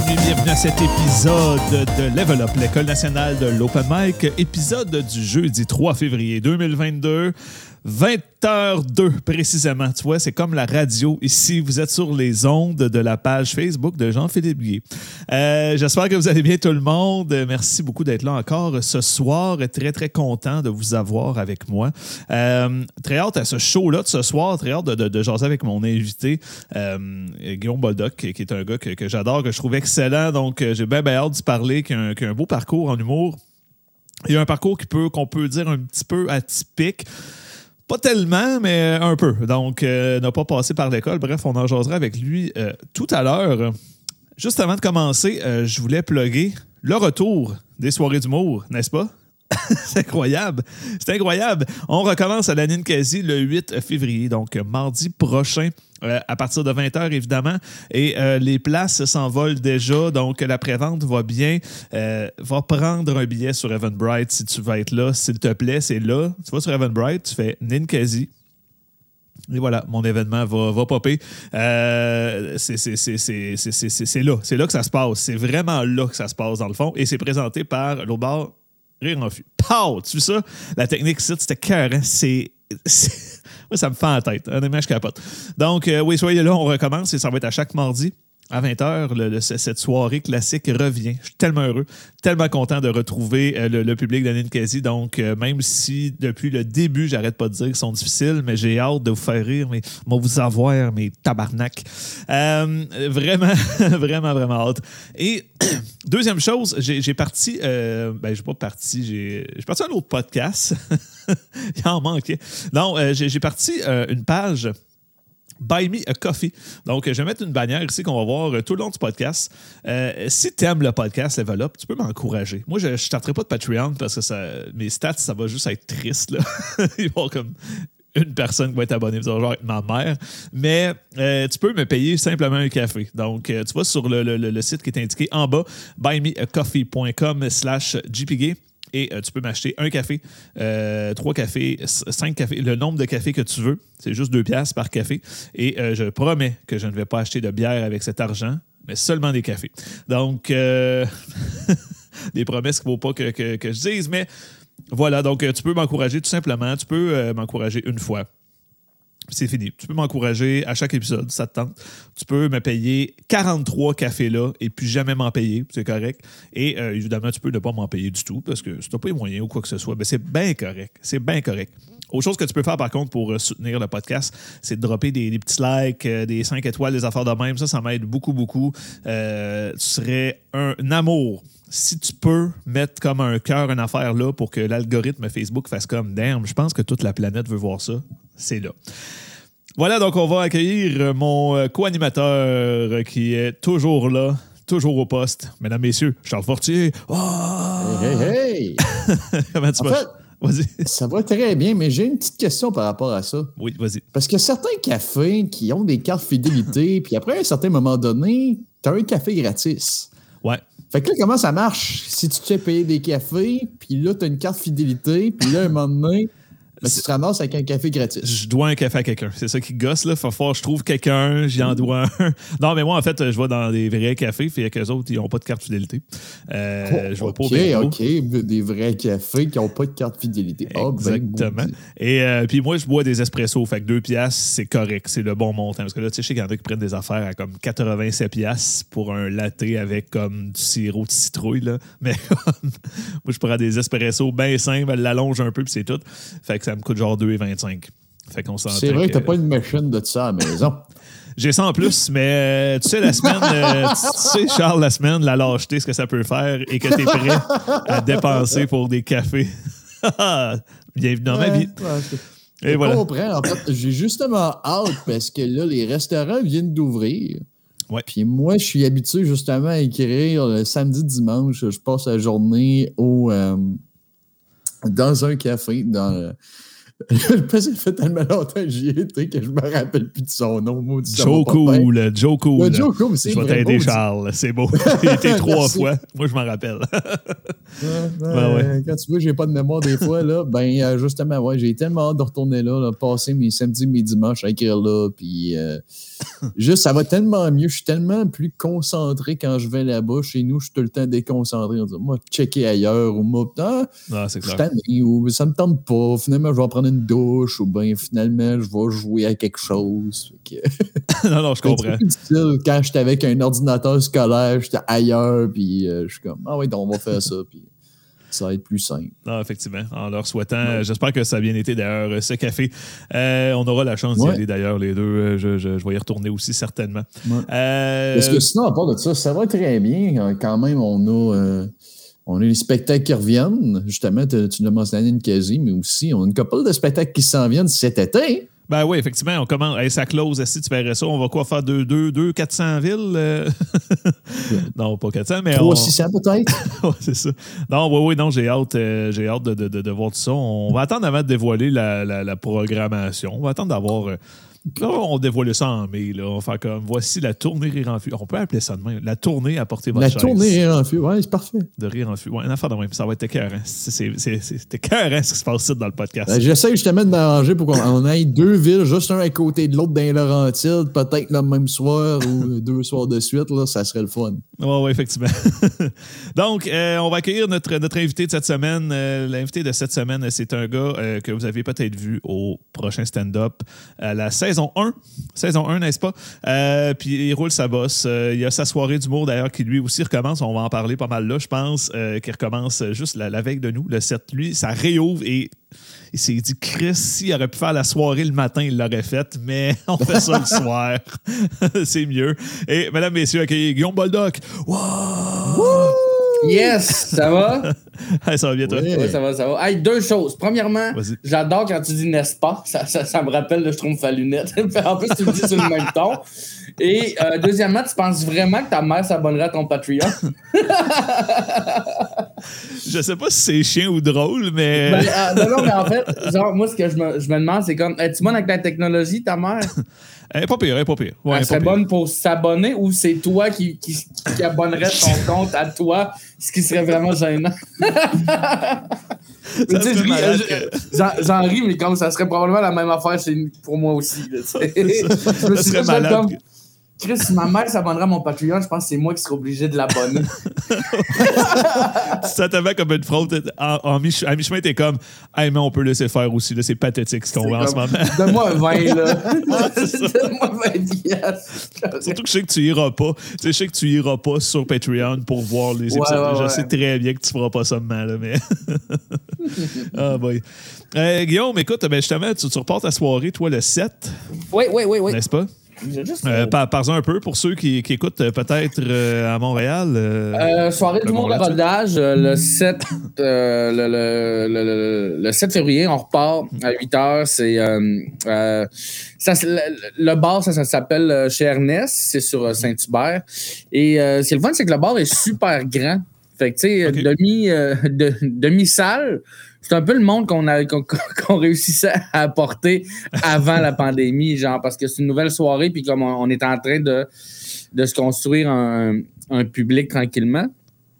nuit. Bienvenue à cet épisode de Level Up, l'école nationale de l'Open Mic. Épisode du jeudi 3 février 2022. 20h02 précisément. Tu vois, c'est comme la radio ici. Vous êtes sur les ondes de la page Facebook de Jean-Philippe Guy. Euh, J'espère que vous allez bien tout le monde. Merci beaucoup d'être là encore ce soir. Très, très content de vous avoir avec moi. Euh, très hâte à ce show-là de ce soir. Très hâte de, de, de jaser avec mon invité, euh, Guillaume Boldoc, qui est un gars que, que j'adore, que je trouve excellent. Donc, j'ai bien, bien hâte d'y parler, qui a, un, a un beau parcours en humour. Il y a un parcours peut, qu'on peut dire un petit peu atypique. Pas tellement, mais un peu. Donc, euh, n'a pas passé par l'école. Bref, on en jasera avec lui euh, tout à l'heure. Juste avant de commencer, euh, je voulais plugger le retour des soirées d'humour, n'est-ce pas? c'est incroyable. C'est incroyable. On recommence à la Ninkasi le 8 février, donc mardi prochain. Euh, à partir de 20h, évidemment. Et euh, les places s'envolent déjà. Donc, la prévente va bien. Euh, va prendre un billet sur Eventbrite si tu vas être là. S'il te plaît, c'est là. Tu vas sur Eventbrite, tu fais Ninkasi. Et voilà, mon événement va, va popper. C'est là. C'est là que ça se passe. C'est vraiment là que ça se passe, dans le fond. Et c'est présenté par l'Aubar Rire en Fût. Pow! Tu vois ça? La technique c'était cœur. Hein? C'est. Moi, ça me fait en tête. Honnêtement, je capote. Donc, euh, oui, soyez là, on recommence et ça va être à chaque mardi. À 20h, le, le, cette soirée classique revient. Je suis tellement heureux, tellement content de retrouver euh, le, le, public de Ninkasi. Donc, euh, même si depuis le début, j'arrête pas de dire qu'ils sont difficiles, mais j'ai hâte de vous faire rire, mais moi vous avoir, mes tabarnak. Euh, vraiment, vraiment, vraiment hâte. Et deuxième chose, j'ai parti, ben, j'ai pas parti, j'ai parti à un autre podcast. Il en manquait. Non, j'ai parti une page. Buy Me a Coffee. Donc, je vais mettre une bannière ici qu'on va voir tout le long du podcast. Euh, si tu aimes le podcast Level tu peux m'encourager. Moi, je ne starterai pas de Patreon parce que mes stats, ça va juste être triste. Là. Ils vont comme une personne qui va être abonnée, genre ma mère. Mais euh, tu peux me payer simplement un café. Donc, euh, tu vas sur le, le, site qui est indiqué en bas, buymeacoffee.com slash gpg et euh, tu peux m'acheter un café, euh, trois cafés, cinq cafés, le nombre de cafés que tu veux. C'est juste deux piastres par café. Et euh, je promets que je ne vais pas acheter de bière avec cet argent, mais seulement des cafés. Donc, des promesses qu'il ne faut pas que, je dise, mais voilà. Donc, tu peux m'encourager tout simplement. Tu peux m'encourager une fois c'est fini. Tu peux m'encourager à chaque épisode, ça te tente. Tu peux me payer 43 cafés là et puis jamais m'en payer, c'est correct. Et euh, évidemment, tu peux ne pas m'en payer du tout parce que si tu n'as pas les moyens ou quoi que ce soit, ben c'est bien correct. C'est bien correct. Autre chose que tu peux faire par contre pour euh, soutenir le podcast, c'est de dropper des, petits likes, euh, des 5 étoiles, des affaires de même. Ça, ça m'aide beaucoup, beaucoup. Tu serais un, un amour si tu peux mettre comme un cœur une affaire là pour que l'algorithme Facebook fasse comme damn, je pense que toute la planète veut voir ça, c'est là. Voilà, donc on va accueillir mon co-animateur qui est toujours là, toujours au poste. Mesdames, Messieurs, Charles Fortier. Oh! Hey, hey, hey! Comment tu en vas? Fait, ça va très bien, mais j'ai une petite question par rapport à ça. Oui, vas-y. Parce que certains cafés qui ont des cartes fidélité, puis après, à un certain moment donné, tu as un café gratis. Ouais. Fait que là, comment ça marche? Si tu te fais payer des cafés, puis là, tu as une carte fidélité, puis là, un moment donné, ben, tu te ramasses avec un café gratis. Je dois un café à quelqu'un. C'est ça qui gosse, là. Faut fort, je trouve quelqu'un, j'y en dois un. non, mais moi, en fait, je vais dans des vrais cafés, puis qu'eux autres, ils n'ont pas de carte fidélité. Euh, oh, je vais pas OK, OK. Des vrais cafés qui n'ont pas de carte fidélité. Exactement. Oh, ben, Et euh, puis moi, je bois des espressos. Fait que 2 piastres, c'est correct. C'est le bon montant. Parce que là, tu sais, je sais qu'il y en a qui prennent des affaires à comme 87 piastres pour un latte avec comme du sirop de citrouille, là. Mais moi, je prends des espressos bien simples, elle l'allonge un peu, puis c'est tout. Fait que ça me coûte genre 2,25. Fait qu'on s'entend. C'est vrai que t'as pas une machine de ça à la maison. J'ai ça en plus, mais euh, tu sais, la semaine, euh, tu sais, Charles, la semaine, la lâcheté, ce que ça peut faire et que tu es prêt à dépenser pour des cafés. Bienvenue dans ouais, ma vie. Ouais, je, et je voilà. comprends. En fait, j'ai justement hâte parce que là, les restaurants viennent d'ouvrir. Ouais. Puis moi, je suis habitué justement à écrire le samedi, dimanche. Je passe la journée au, euh, dans un café, dans le pire, ça fait tellement longtemps que j'y étais que je me rappelle plus de son nom. maudit, Joe. Cool, Joe Cool. Joe Cool, c'est Je vais t'aider. Charles. C'est beau. J'ai été trois fois. Moi, je m'en rappelle. Ouais, ouais. Quand tu vois, j'ai pas de mémoire des fois, là, ben euh, justement, ouais, j'ai tellement hâte de retourner là, là, passer mes samedis, mes dimanches à écrire là, puis euh, juste, ça va tellement mieux, je suis tellement plus concentré quand je vais là-bas. Chez nous, je suis tout le temps déconcentré. On dit, moi, checker ailleurs, ou moi, ah, Ah, c'est clair. ou ça me tente pas, finalement, je vais prendre une douche, ou bien finalement, je vais jouer à quelque chose. Que- non, non, je comprends. difficile quand j'étais avec un ordinateur scolaire, j'étais ailleurs, puis euh, je suis comme, ah oui, donc on va faire ça, puis ça va être plus simple. Non, effectivement. En leur souhaitant, j'espère que ça a bien été d'ailleurs euh, ce café. Euh, on aura la chance d'y aller d'ailleurs, les deux. Euh, Je, je- je vais y retourner aussi certainement. Ouais. Euh, Parce que sinon, à part de ça, ça va très bien. Quand même, on a, euh, on a les spectacles qui reviennent. Justement, tu tu l'as mentionné une quasi, mais aussi, on a une couple de spectacles qui s'en viennent cet été. Ben oui, effectivement, on commence. Hey, ça close, si tu verrais ça, on va quoi faire 2, 2, 2 400 villes? euh? non, pas 400, mais. 3 on... 600 peut-être? Ouais, c'est ça. Non, oui, oui, non, j'ai hâte, euh, j'ai hâte de, de, de, de voir tout ça. On va attendre avant de dévoiler la, la, la programmation. On va attendre d'avoir. euh, là, on dévoile ça en mai. Là. On va faire comme voici la tournée Rire en Fût. On peut appeler ça de même. La tournée à porter votre La chaise. tournée est en feu. Ouais, c'est parfait. De Rire en Fût. Ouais, une affaire de même. Ça va être écœurant. C'est, écœurant ce qui se passe ici dans le podcast. Ben, J'essaie justement de m'arranger pour qu'on on ait deux villes, juste un à côté de l'autre dans les Laurentides, peut-être le même soir ou deux soirs de suite. Là, ça serait le fun. Oui, ouais, effectivement. Donc, euh, on va accueillir notre, notre invité de cette semaine. Euh, L'invité de cette semaine, c'est un gars euh, que vous avez peut-être vu au prochain stand-up à la saison 1. Saison 1, n'est-ce pas? Euh, puis il roule sa bosse. Euh, il y a sa soirée d'humour d'ailleurs qui lui aussi recommence. On va en parler pas mal là, je pense, euh, qui recommence juste la, la veille de nous, le 7. Lui, ça réouvre et il s'est dit, Chris, s'il aurait pu faire la soirée le matin, il l'aurait faite, mais on fait ça le soir. c'est mieux. Et mesdames, messieurs, accueillez Guillaume Boldoc. Wow! Yes, ça va? Hey, ça va bien, toi? Ouais. Oui, ça va, ça va. Hey, deux choses. Premièrement, j'adore quand tu dis n'est-ce pas. Ça, ça, ça me rappelle le Schtroumpf à lunettes. en plus, tu le dis sur le même ton. Et euh, deuxièmement, tu penses vraiment que ta mère s'abonnerait à ton Patreon? Je sais pas si c'est chien ou drôle, mais. Ben, euh, non, non, mais en fait, genre, moi, ce que je me, je me demande, c'est comme, es-tu bonne avec la technologie, ta mère? Elle est pas pire, elle est pas pire. Ouais, elle serait bonne pour s'abonner ou c'est toi qui, qui, qui abonnerais ton compte à toi, ce qui serait vraiment gênant? J'en- ris, mais comme ça serait probablement la même affaire chez- pour moi aussi. là. Je me suis malade. comme, Chris, si ma mère s'abonnerait à mon Patreon, je pense que c'est moi qui serais obligé de l'abonner. Ça te met comme une fraude. En, en mi- à mi-chemin, t'es comme, hey, mais on peut laisser faire aussi. là, C'est pathétique ce qu'on voit en ce moment. Donne-moi un 20, là. Donne-moi 20 piastres. Surtout que je sais que tu iras pas. Tu sais, je sais que tu iras pas sur Patreon pour voir les Ouais, épisodes. ouais, je ouais. sais très bien que tu feras pas ça demain, là, mais. ah, boy. Euh, Guillaume, écoute, ben justement, tu, tu reportes ta soirée, toi, le 7, Oui, oui, oui, oui. n'est-ce pas? Juste- Euh, par- Parle-en un peu pour ceux qui, qui écoutent euh, peut-être euh, à Montréal. euh, Euh, soirée du monde de rodage euh, le 7 euh, le, le, le, le- le 7 février on repart à 8 heures c'est euh, euh, ça, c'est- le, bar ça, ça s'appelle euh, chez Ernest c'est sur euh, Saint-Hubert et euh, ce qui est le fun c'est que le bar est super grand fait que tu sais demi euh, de- demi salle c'est un peu le monde qu'on a qu'on qu'on réussissait à apporter avant la pandémie genre parce que c'est une nouvelle soirée puis comme on, on est en train de de se construire un, un public tranquillement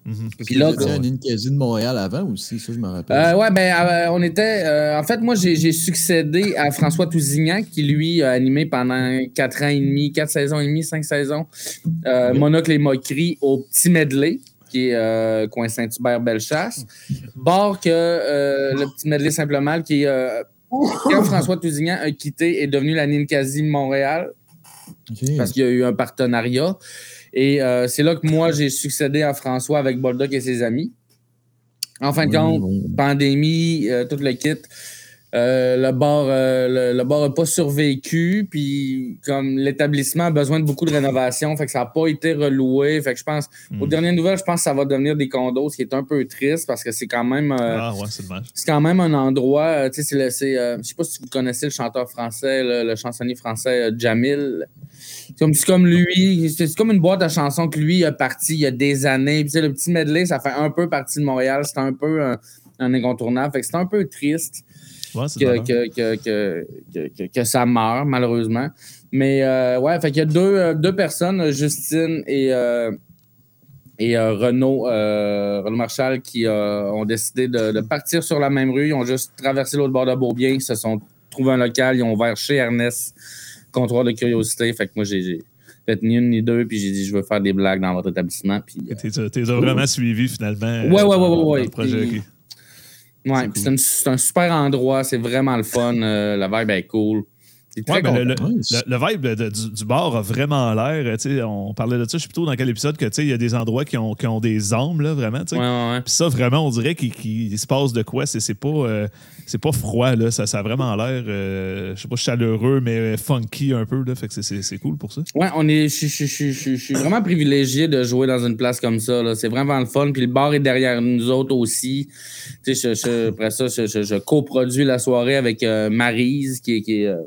mhm. puis là, un Ninkasi de Montréal avant aussi, ça, je me rappelle. Euh, ouais, ben, euh, on était. euh, en fait, moi, j'ai succédé à François Tousignan, qui, lui, a animé pendant 4 ans et demi, 4 saisons et demie, 5 saisons, euh, Monocle et Moquerie au Petit Medley, qui est euh, coin Saint-Hubert-Bellechasse. Bord que euh, le Petit Medley Simplement, qui est. euh, quand François Tousignan a quitté, est devenu la Ninkasi Montréal parce qu'il y a eu un partenariat. Et c'est là que moi, j'ai succédé à François avec Boldoc et ses amis. En fin de compte, pandémie, tout le kit. Euh, le bar euh, le, le bar n'a pas survécu, puis comme l'établissement a besoin de beaucoup de rénovation, fait que ça n'a pas été reloué. Fait que je pense, Hmm. aux dernières nouvelles, je pense que ça va devenir des condos, ce qui est un peu triste parce que c'est quand même euh, Ah, ouais, c'est dommage. c'est quand même un endroit, tu sais, c'est je sais pas si vous connaissez le chanteur français, le, le chansonnier français Jamil. C'est comme, comme lui, c'est comme une boîte à chansons que lui a parti il y a des années. Puis, le petit medley, ça fait un peu partie de Montréal, c'est un peu un, un incontournable. Fait que c'est un peu triste. Ouais, que, que, que, que, ça meurt, malheureusement. Mais euh, ouais, fait qu'il y a deux, euh, deux personnes, Justine et, euh, et euh, Renaud, Renaud Marchal, qui ont décidé de, de partir sur la même rue. Ils ont juste traversé l'autre bord de Beaubien, ils se sont trouvés un local, ils ont ouvert chez Ernest, comptoir de curiosité. Fait que moi, j'ai fait ni une ni deux, puis j'ai dit, je veux faire des blagues dans votre établissement. Puis, euh, T'es t'es vraiment suivi finalement. Ouais, ouais, ouais, ouais, ouais. le projet, Puis-. Ouais, C'est puis c'est un, c'est un super endroit, c'est vraiment le fun. euh, la vibe est cool. C'est très Ouais, ben, le, vibe de- du, du bar a vraiment l'air. euh, tu sais, On parlait de ça, je sais plutôt dans quel épisode que tu sais, il y a des endroits qui ont, qui ont des âmes, là, vraiment. Ouais, ouais. Puis ça, vraiment, on dirait qu'il se passe de quoi. C'est c'est pas, euh, c'est pas froid, là. Ça, ça a vraiment l'air, euh, je sais pas, chaleureux, mais funky un peu. Là. Fait que c'est- cool pour ça. Ouais, on est, je, suis vraiment privilégié de jouer dans une place comme ça. là. C'est vraiment le fun. Puis le bar est derrière nous autres aussi. Après ça, je, je- je coproduis la soirée avec euh, Maryse, qui, est- qui, euh,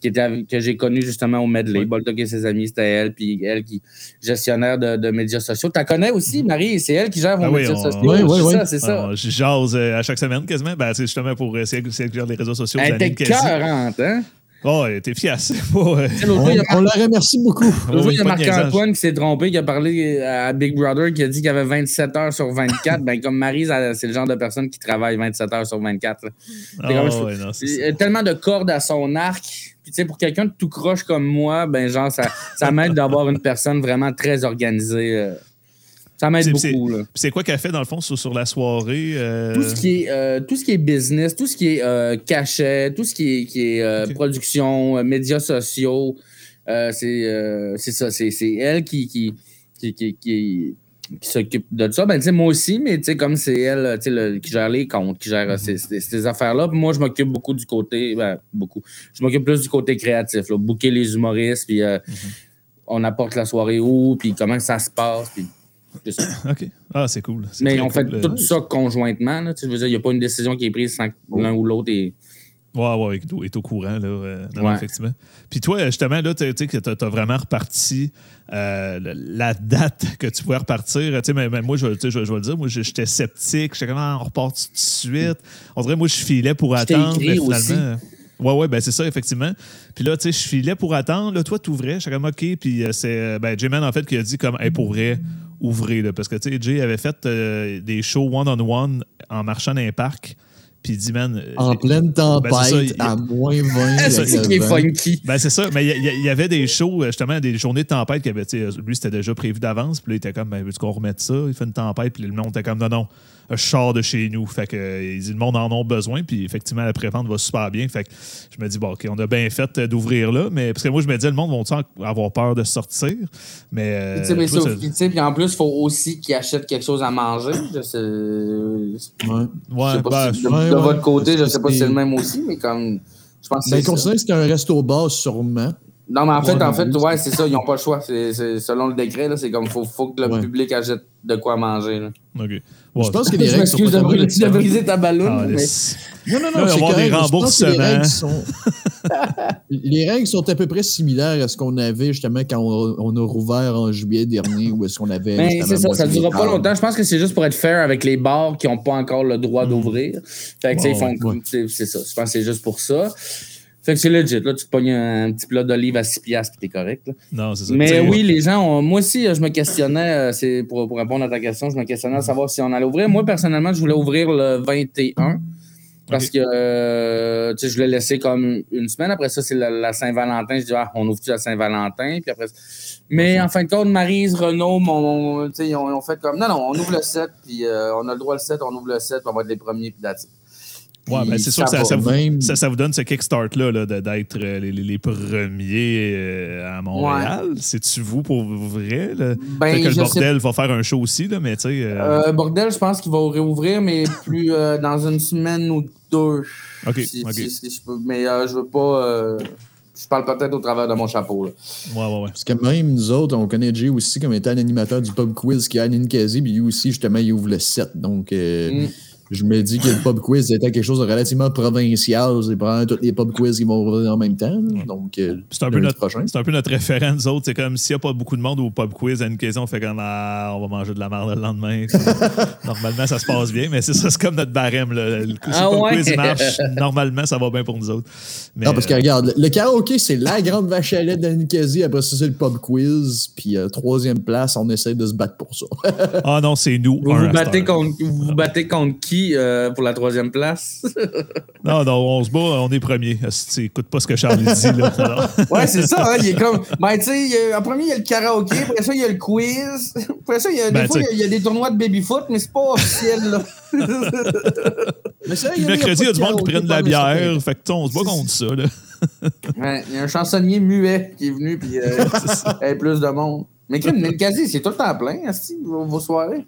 qui était avec- que j'ai connue justement au Medley. Ouais. Boldock et ses amis, c'était elle. Puis elle qui gestionnaire de, de médias sociaux. Tu la connais aussi, Marie? C'est elle qui gère vos Ah oui, médias on- sociaux. C'est ouais. ça, c'est ça. Alors, Je jase euh, à chaque semaine quasiment. Ben, c'est justement pour elle qui gère les réseaux sociaux. Elle était Zanine Kazi. cœurante, hein? Oh, elle était euh, l'autre On, fois, il y a on la remercie beaucoup. L'autre il y a. Marc-Antoine qui s'est trompé, qui a parlé à Big Brother, qui a dit qu'il y avait 27 heures sur 24. ben, comme Marie, c'est le genre de personne qui travaille 27 heures sur 24. là. ah, comme je- ouais, non, c'est ça. Il y a tellement de cordes à son arc. Puis, tu sais, pour quelqu'un de tout croche comme moi, ben, genre, ça, ça m'aide d'avoir une personne vraiment très organisée. euh. Ça m'aide beaucoup, c'est quoi qu'elle fait dans le fond sur, sur la soirée? euh, Tout ce qui est euh, tout ce qui est business, tout ce qui est euh, cachet, tout ce qui est, qui est Ok. production, médias sociaux, c'est ça, c'est elle qui qui qui, qui, qui- qui s'occupe de ça. Ben moi aussi, mais comme c'est elle, le- qui gère les comptes, qui gère euh, ces, ces- ces affaires-là. Moi je m'occupe beaucoup du côté, ben beaucoup. Je m'occupe plus du côté créatif, là, booker les humoristes, puis euh, on apporte la soirée où, puis comment ça se passe, puis c'est ça. OK. Ah, c'est cool. C'est Mais on fait cool, euh. tout ça conjointement. Là, tu je veux dire, il n'y a pas une décision qui est prise sans que l'un ou l'autre est. Ouais, ouais, est au- est au courant, là. euh, non, Ouais. effectivement. Puis toi, justement, là, tu sais que tu as vraiment reparti euh, la date que tu pouvais repartir. Tu sais, mais, mais moi, je, je, je vais le dire, moi, j'étais sceptique. J'étais comme, ah, on repart tout de suite. On dirait, moi, je filais pour Je t'ai attendre, écrit mais aussi. finalement. Ouais, ouais, ben c'est ça, effectivement. Puis là, tu sais, je filais pour attendre. Là, toi, t'ouvrais. J'étais comme, OK. Puis c'est, ben, J-Man, en fait, qui a dit, comme, hey, pour vrai, ouvrez, là. Parce que, tu sais, Jay avait fait euh, des shows one-on-one en marchant dans les parcs. Puis il dit, man. euh, En pleine tempête, Ben, ça, il- à moins 20. Ah, avec c'est le qui est funky. Ben, c'est ça. Mais il y, avait des shows, euh, justement, des journées de tempête qui avaient, lui, c'était déjà prévu d'avance. Puis là, il était comme, ben, veux-tu qu'on remette ça? Il fait une tempête. Puis le monde était comme, non, non, je sors de chez nous. Fait que, euh, il dit, le monde en a besoin. Puis effectivement, la prévente va super bien. Fait que je me dis, bon, OK, on a bien fait euh, d'ouvrir là. Mais parce que moi, je me disais, le monde va avoir peur de sortir? Mais. euh, Tu sais, mais toi, ça, ça- tu sais, puis en plus, il faut aussi qu'ils achètent quelque chose à manger. Je sais, Ouais. je sais pas ben, si de, ouais, de ouais. votre côté, je sais pas si c'est c'est- le même aussi, mais comme. Je pense que Ben, c'est que c'était un resto-bar, sûrement. Non, mais en fait, Ouais, en fait, oui, ouais, c'est ça, ils n'ont pas le choix. C'est, c'est- selon le décret, là, c'est comme faut, faut que le Ouais. public achète de quoi manger. Là. OK. Je Ouais. pense que les Je règles sont pas briser ta ballonne, Ah, mais Non, non, non, il va y c'est avoir des correct. Je pense que remboursements. les règles sont... les règles sont à peu près similaires à ce qu'on avait justement quand on, on a rouvert en juillet dernier ou est-ce qu'on avait. Ben, c'est ça, ça moitié durera des pas longtemps. Je pense que c'est juste pour être fair avec les bars qui n'ont pas encore le droit d'ouvrir. Fait que, tu sais, ils font. Ouais, ouais. c'est- C'est ça. Je pense que c'est juste pour ça. Fait que c'est legit. Là, tu te pognes un petit plat d'olive à 6 piastres puis t'es correct. là. Non, c'est ça. Mais oui, les gens, ont- moi aussi, euh, je me questionnais, euh, c'est pour, pour répondre à ta question, je me questionnais à savoir si on allait ouvrir. Moi, personnellement, je voulais ouvrir le 21 parce que euh, tu sais, je voulais laisser comme une semaine. Après ça, c'est la, la Saint-Valentin. Je dis, ah, on ouvre-tu la Saint-Valentin? Puis après, mais en fin de compte, Maryse, Renaud, mon, ils, ont, ils ont fait comme, non, non, on ouvre le 7, puis euh, on a le droit le 7, on ouvre le 7, puis on va être les premiers, puis it. Ouais, ben, c'est sûr que ça, ça vous, Même- ça, ça vous donne ce kickstart-là là, d'être euh, les, les- les premiers euh, à Montréal. C'est-tu vous pour vrai? Là? Ben, Fait que le sais bordel va faire un show aussi, là, mais tu sais. euh, Euh, bordel, je pense qu'il va réouvrir, mais plus euh, dans une semaine ou deux. OK, Si, OK. si- si je peux. Mais euh, je veux pas. euh, je parle peut-être au travers de mon chapeau. Là. Ouais, ouais, ouais. Parce que même nous autres, on connaît Jay aussi comme étant un animateur du pub quiz qui a Ninkasi, puis lui aussi, justement, il ouvre le 7. Donc, euh, Mm. Je me dis que le pub quiz était quelque chose de relativement provincial. C'est probablement tous les pub quiz qui vont revenir en même temps. Donc, euh, C'est un, peu notre, prochain. c'est un peu notre référent, nous autres. C'est comme s'il n'y a pas beaucoup de monde au pub quiz à une question, on fait comme ah, on va manger de la merde le lendemain. Normalement, ça se passe bien, mais c'est ça, c'est comme notre barème. Là. Le, si Ah le pub ouais? quiz marche, normalement, ça va bien pour nous autres. Mais, Non, parce que regarde, le- karaoké, c'est la grande vache à lait de Nicasie. Après ça, c'est le pub quiz. Puis, euh, troisième place, on essaie de se battre pour ça. Ah non, c'est nous. Battez, contre, vous vous battez contre qui? Euh, pour la troisième place? Non, non, on se bat, on est premier. Écoute pas ce que Charles dit. Là. Alors, Ouais, c'est ça, hein, il est comme. Ben, tu sais, il y a- en premier, il y a le karaoké, après ça, il y a le quiz. Après ça, il y a, Ben, des fois, il y a- il y, a des tournois de baby-foot, mais c'est pas officiel, là. Mais ça, Puis le mercredi, il y a du monde qui prennent de la bière. Fait que, on se bat contre ça. Là. Ouais, il y a un chansonnier muet qui est venu, puis euh, il y a plus de monde. Mais crime, Ninkasi, c'est tout le temps plein, vos soirées.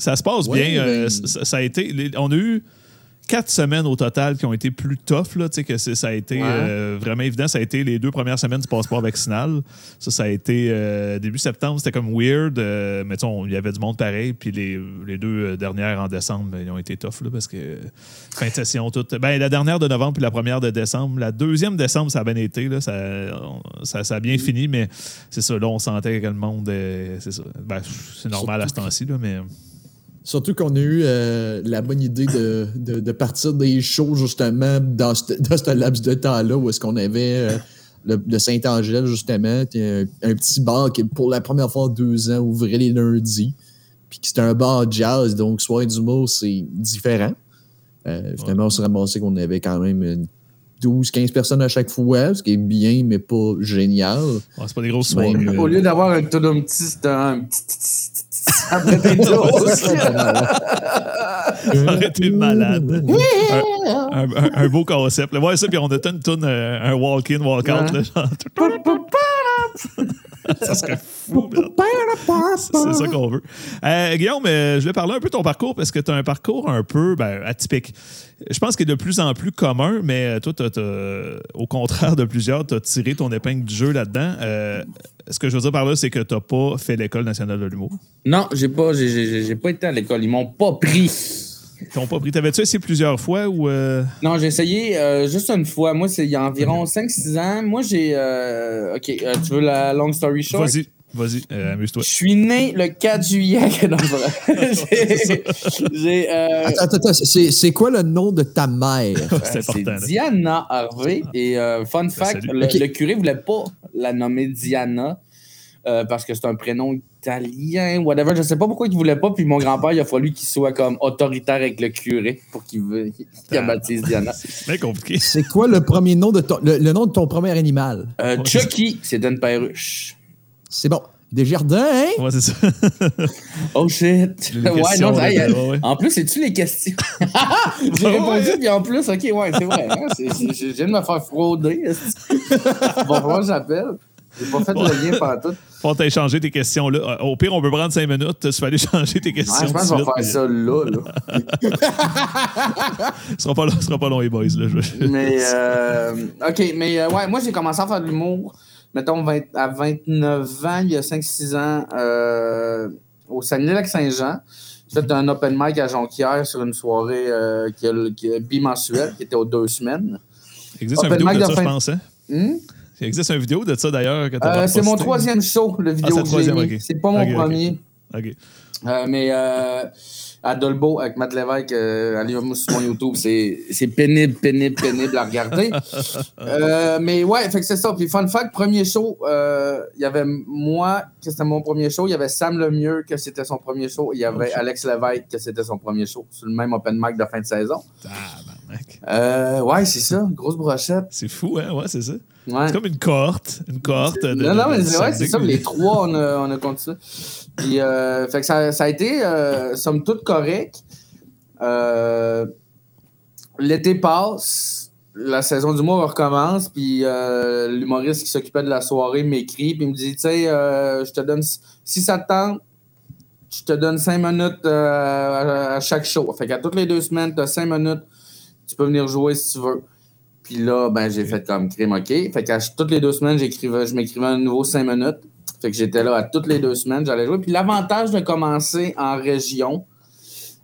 Ça se passe Ouais, bien. euh, ben- ça, ça a été, on a eu quatre semaines au total qui ont été plus tough. Là, que ça a été Ouais. euh, vraiment évident. Ça a été les deux premières semaines du passeport vaccinal. Ça, ça a été euh, début septembre, c'était comme weird. euh, mais il y avait du monde pareil. Puis les, les deux dernières en décembre, ben, ils ont été tough là, parce que fin de session, toute. Ben, la dernière de novembre puis la première de décembre. La deuxième décembre, ça a bien été. Là, ça, on- ça, ça a bien fini, mais c'est ça. Là, on sentait que le monde. c'est. Ben, normal à ce temps-ci, là, mais. Surtout qu'on a eu euh, la bonne idée de, de- partir des shows justement dans ce, laps de temps-là où est-ce qu'on avait euh, le, le Saint-Angèle justement, un, petit bar qui pour la première fois en deux ans ouvrait les lundis. Puis c'était un bar jazz, donc soir d'humour, c'est différent. Euh, finalement, on s'est ramassé qu'on avait quand même une 12-15 personnes à chaque fois, ce qui est bien, mais pas génial. Ouais, c'est pas des grosses Ben, soirées. euh, Au lieu d'avoir un tudum petit, c'était un petit après tes. Ça aurait été malade. un, un- un- un beau concept. là. Ouais, ça, puis on a tout une euh, un walk-in, walk-out. là, genre. ça serait fou. C'est ça qu'on veut. Euh, Guillaume, euh, je voulais parler un peu de ton parcours parce que tu as un parcours un peu ben, atypique. Je pense qu'il est de plus en plus commun, mais euh, toi, au contraire de plusieurs, tu as tiré ton épingle du jeu là-dedans. Ce que je veux dire par là, c'est que tu n'as pas fait l'École nationale de l'humour. Non, j'ai pas, j'ai pas été à l'école. Ils m'ont pas pris. T'ont pas pris. T'avais-tu essayé plusieurs fois ou. euh, Non, j'ai essayé euh, juste une fois. Moi, c'est il y a environ 5-6 ans. Moi, j'ai. euh, ok, euh, tu veux la long story short? Vas-y, vas-y, euh, amuse-toi. Je suis né le 4 juillet. J'ai- J'ai. euh, Attends, attends, attends, c'est c'est quoi le nom de ta mère? C'est important. Diana Harvey. Et euh, fun fact, le, Ok. le curé voulait pas la nommer Diana euh, parce que c'est un prénom italien, whatever. Je sais pas pourquoi il voulait pas. Puis mon grand-père, il a fallu qu'il soit comme autoritaire avec le curé pour qu'il veut- qu'il Ah. baptise Diana. C'est bien compliqué. C'est quoi le premier nom de ton, le, le nom de ton premier animal? Euh, Chucky, c'est une perruche. C'est bon. Desjardins, hein? Ouais, c'est ça. Oh shit. Ouais, non, là, hey, ouais. En plus, c'est-tu les questions? J'ai répondu, ouais. puis en plus, ok, ouais, c'est vrai. hein, viens de me faire frauder. Bon, moi, j'appelle. J'ai pas fait le lien pendant tout. Faut t'échanger tes questions là. Euh, Au pire, on peut prendre cinq minutes. Tu vas aller changer tes Ouais, questions. je pense qu'on va de faire ça là. là. Ce sera pas long, ce sera pas long, les boys. Là. Je- Mais, euh, OK, mais euh, ouais, moi, j'ai commencé à faire de l'humour, mettons, 20 à 29 ans, il y a 5-6 ans, euh, au Saguenay-Lac-Saint-Jean. J'ai fait un open mic à Jonquière sur une soirée euh, qui, bimensuelle, qui était aux deux semaines. Il existe Open vidéo de de ça, fin- je pense. Hein? Hmm? Il existe une vidéo de ça d'ailleurs. Euh, c'est mon troisième show, le vidéo Ah, le que j'ai troisième, mis. ok. C'est pas mon premier. Euh, mais euh, à Dolbeau, avec Matt Lévesque, euh, allez voir sur mon YouTube, c'est pénible, pénible, pénible à regarder. Euh, mais ouais, fait que c'est ça. Puis fun fact, premier show, il y avait moi, que c'était mon premier show. Il y avait Sam Lemieux, que c'était son premier show. Il y avait Alex Lévesque, que c'était son premier show. Sur le même open mic de fin de saison. Euh, ouais, c'est ça. Grosse brochette. C'est fou, hein? Ouais, c'est ça. Ouais. C'est comme une cohorte. Une cohorte. De, Non, non, mais c'est ça. Les trois, on a, on a continué. Puis, euh, fait que ça, ça a été, euh, somme toute, correct. Euh, L'été passe, la saison du mois recommence, puis l'humoriste qui s'occupait de la soirée m'écrit, puis il me dit, tu sais, je te donne, si ça te tente, je te donne cinq minutes à, à chaque show. Fait qu'à toutes les deux semaines, tu as cinq minutes, tu peux venir jouer si tu veux. Puis là, ben, j'ai fait comme crime, OK. Fait ch- toutes les deux semaines, j'écrivais, je m'écrivais un nouveau cinq minutes. Fait que j'étais là à toutes les deux semaines, j'allais jouer. Puis l'avantage de commencer en région,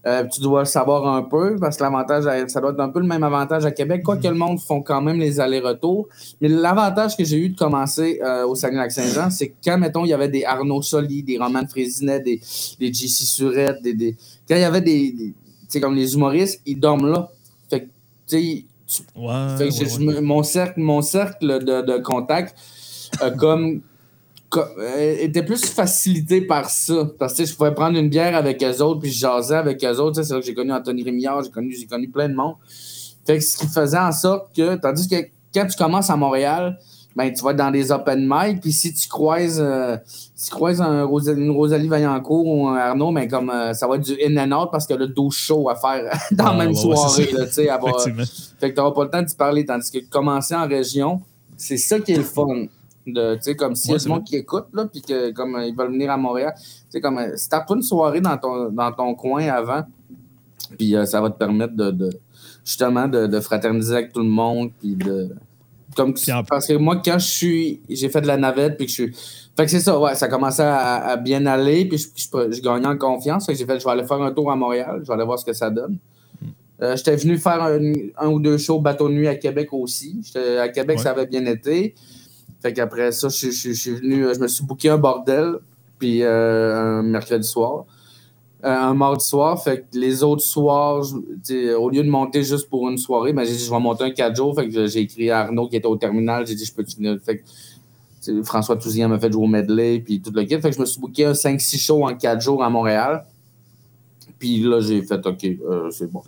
Euh, tu dois le savoir un peu parce que l'avantage, ça doit être un peu le même avantage à Québec, quoi que le monde font quand même les allers-retours. Mais l'avantage que j'ai eu de commencer euh, au Saguenay-Lac-Saint-Jean, c'est que quand, mettons, il y avait des Arnaud Soli, des Roman Frésinet, des, des JC Surette, des, des, quand il y avait des, tu sais, comme les humoristes, ils dorment là. Tu sais, Ouais, ouais, ouais. mon cercle, mon cercle de, de contact, euh, comme, co- euh, était plus facilité par ça. Parce que je pouvais prendre une bière avec eux autres, puis je jasais avec eux autres. C'est là que j'ai connu Anthony Rémillard, j'ai connu, j'ai connu plein de monde. Fait que ce qui faisait en sorte que, tandis que quand tu commences à Montréal, ben, tu vas être dans des open mic, puis si tu croises, euh, si tu croises un Rosa- une Rosalie Vaillancourt ou un Arnaud, ben, comme, euh, ça va être du in and out parce que le 12 shows à faire dans la Ah, même ouais, soirée. là, elle va- fait que tu n'auras pas le temps d'y parler. Tandis que commencer en région, c'est ça qui est le fun. De, comme s'il y a du monde qui écoute, là, puis que comme euh, ils veulent venir à Montréal, tu sais, comme starte-toi une soirée dans ton, dans ton coin avant, puis euh, ça va te permettre de, de- justement de, de fraterniser avec tout le monde, puis de. Comme, en- parce que moi, quand je suis. J'ai fait de la navette, puis que je suis. Fait que c'est ça, ouais, ça commençait à, à bien aller, puis je, je, je gagnais en confiance. Fait que j'ai fait, je vais aller faire un tour à Montréal, je vais aller voir ce que ça donne. Euh, J'étais venu faire un, un ou deux shows bateau de nuit à Québec aussi. À Québec, Ouais. ça avait bien été. Fait qu'après ça, je, je- je suis venu, euh, je me suis booké un bordel, puis euh, un mercredi soir. Euh, un mardi soir. Fait que les autres soirs, au lieu de monter juste pour une soirée, ben, j'ai dit je vais monter un 4 jours. Fait que j'ai écrit à Arnaud qui était au terminal. J'ai dit je peux. Fait que, François Touzian m'a fait jouer au medley, puis tout le kit. Fait que je me suis booké un 5-6 shows en 4 jours à Montréal. Puis là, j'ai fait OK, euh, c'est bon.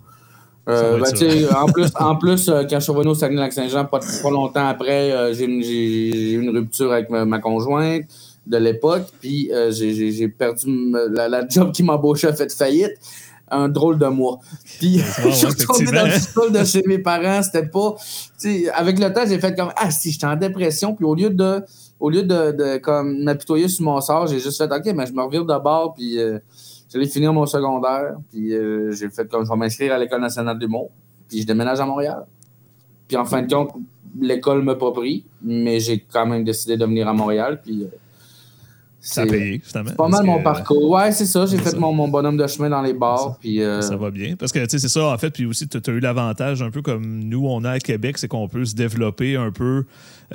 Euh, ben, en plus, en plus euh, quand je suis revenu au Saguenay-Lac-Saint-Jean, pas, pas longtemps après, j'ai une- eu une rupture avec ma, ma conjointe de l'époque, puis euh, j'ai- perdu la, la job qui m'embauchait a fait faillite. Un drôle de mois. Puis je suis retourné dans le sol de chez mes parents. C'était pas. Avec le temps, j'ai fait comme Ah, si, j'étais en dépression. Puis au lieu de au lieu de, de comme m'apitoyer sur mon sort, j'ai juste fait OK, mais je me revire de bord. Puis euh, j'allais finir mon secondaire. Puis euh, j'ai fait comme je vais m'inscrire à l'École nationale d'humour. Puis je déménage à Montréal. Puis en fin de compte, l'école m'a pas pris, mais j'ai quand même décidé de venir à Montréal. Puis euh, Ça payé, finalement. c'est pas mal mon parcours. Ouais, c'est ça. J'ai fait ça. mon, mon bonhomme de chemin dans les bars. Puis euh, Ça va bien. Parce que, tu sais, c'est ça, en fait. Puis aussi, tu as eu l'avantage, un peu comme nous, on a à Québec, c'est qu'on peut se développer un peu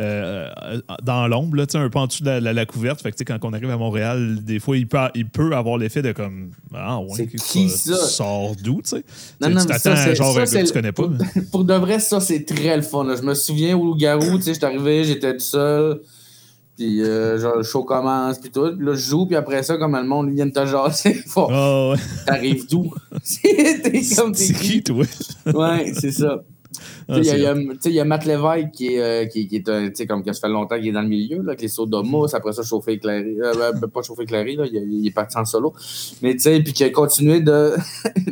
euh, dans l'ombre, là, un peu en dessous de la, la- la couverte. Fait que, quand on arrive à Montréal, des fois, il peut, il peut avoir l'effet de comme. Ah, ouais, C'est qui, tu ça? sors d'où, tu sais? Non, non, tu t'attends, c'est- genre, un gars que tu connais pas. pour- mais- Pour de vrai, ça, c'est très le fun. là. Je me souviens au Garou, tu sais, j'étais arrivé, j'étais tout seul. Puis, euh, genre, le show commence, puis tout. Là, je joue, puis après ça, comme le monde vient de te jaser, faut- Ah, ouais. t'arrives d'où? t'es comme C'est qui, toi? Ouais, c'est ça. Ah, Tu sais, il y a- y Matt Lévesque qui est, euh, qui, qui est un, tu sais, comme que ça fait longtemps qu'il est dans le milieu, là, avec les sauts de mousse, après ça, chauffé éclairé. Euh, ben, pas chauffé éclairé, là, il, il est parti en solo. Mais tu sais, puis qui a continué de,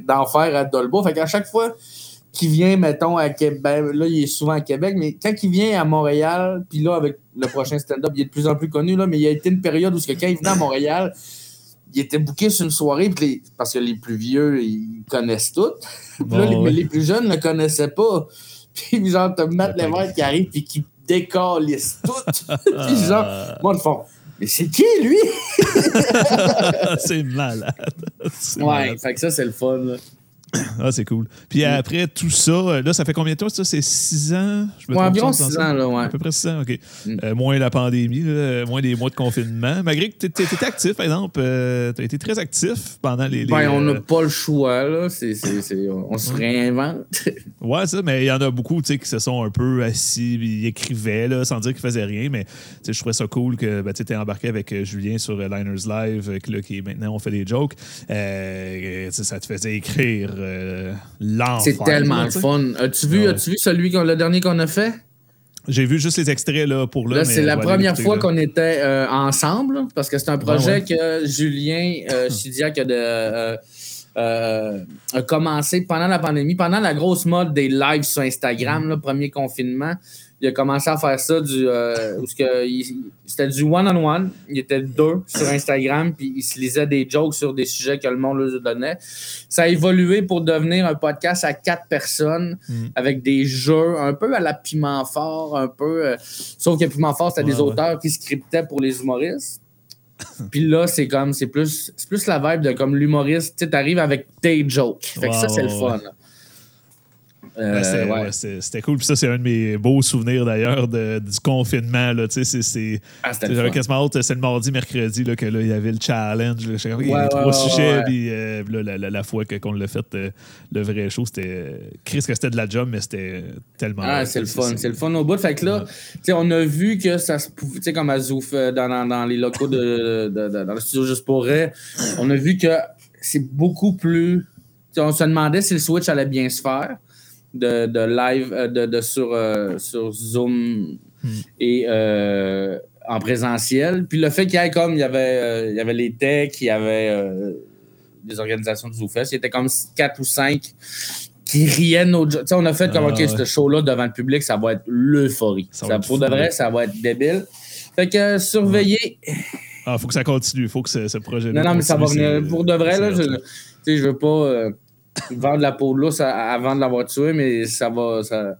d'en faire à Dolbeau. Fait qu'à chaque fois qu'il vient, mettons, à Québec, ben, là, il est souvent à Québec, mais quand il vient à Montréal, puis là, avec le prochain stand-up, il est de plus en plus connu, là, mais il y a été une période où que quand il venait à Montréal, il était booké sur une soirée, les- parce que les plus vieux, ils connaissent tout. Puis là, les, plus jeunes ne connaissaient pas. Puis genre, t'as Matt Lévesque qui arrive puis qui décalisse tout. puis genre, moi, le fond, mais c'est qui, lui? c'est malade. Ouais, malade. fait que ça, c'est le fun. là. Ah, c'est cool. Puis après tout ça, euh, là, ça fait combien de temps, ça? C'est six ans? Je me Ouais, environ ça, 6 ça? ans, là, ouais. À peu près 6 ans, OK. Mm. Euh, moins la pandémie, là, moins des mois de confinement. Malgré que tu étais actif, par exemple, tu as été très actif pendant les. les, Ben, on euh, n'a pas le choix, là. On se réinvente. Ouais, ça, mais il y en a beaucoup tu sais, qui se sont un peu assis, ils écrivaient là, sans dire qu'ils faisaient rien, mais tu sais, je trouvais ça cool que ben, tu es embarqué avec euh, Julien sur euh, Liners Live, euh, que, là, qui maintenant on fait des jokes. Euh, ça te faisait écrire euh, l'enfer. c'est tellement le fun. As-tu vu, Ouais. as-tu vu celui qu'on, le dernier qu'on a fait? J'ai vu juste les extraits là, pour là. Là, c'est la première fois qu'on était euh, ensemble, parce que c'est un projet ouais. que Julien euh, Chidiac a, de, euh, euh, a commencé pendant la pandémie, pendant la grosse mode des lives sur Instagram, le premier confinement. Il a commencé à faire ça du. euh, c'était du one-on-one. Il était deux sur Instagram, puis il se lisait des jokes sur des sujets que le monde lui donnait. Ça a évolué pour devenir un podcast à quatre personnes Mm. avec des jeux un peu à la piment fort, un peu. euh, sauf que piment fort, c'était Ouais, des ouais. auteurs qui scriptaient pour les humoristes. Puis là, c'est comme, c'est plus, c'est plus la vibe de comme l'humoriste. Tu sais, t'arrives avec tes jokes. Fait que ça, c'est le fun. Euh, Ouais, c'était- ouais. ouais, cool. Puis ça, c'est un de mes beaux souvenirs d'ailleurs du confinement. Là. Tu sais, c'est- Ah, J'avais quasiment hâte, c'est le mardi, mercredi, là, que là, il y avait le challenge. là. Il y avait trois sujets. Puis euh, là, la, la- la fois qu'on l'a fait, euh, le vrai show, c'était. euh, Chris, que c'était de la job, mais c'était tellement. Ah, c'est le fun. C'est le fun au bout. Fait que là, on a vu que ça se pouvait, tu sais, comme à Zouf, euh, dans, dans, dans les locaux de, de- de- dans le studio Juste pour Rire, on a vu que c'est beaucoup plus. on se demandait si le switch allait bien se faire de, de live, euh, de, de sur, euh, sur Zoom et euh, en présentiel. Puis le fait qu'il y ait comme, il y avait, il y avait les techs, il y avait des organisations de ZooFest, il y était comme quatre ou cinq qui riaient nos jokes. On a fait comme, Ah, OK, ouais. ce show-là devant le public, ça va être l'euphorie. Ça Ça, pour de vrai, ça va être débile. Fait que surveiller. Ah, faut que ça continue. Faut que ce, ce projet Non, non, mais ça va venir. Pour de vrai, là, je, tu sais, je veux pas euh, vendre la peau de l'ours avant de l'avoir tué, mais ça va. Ça,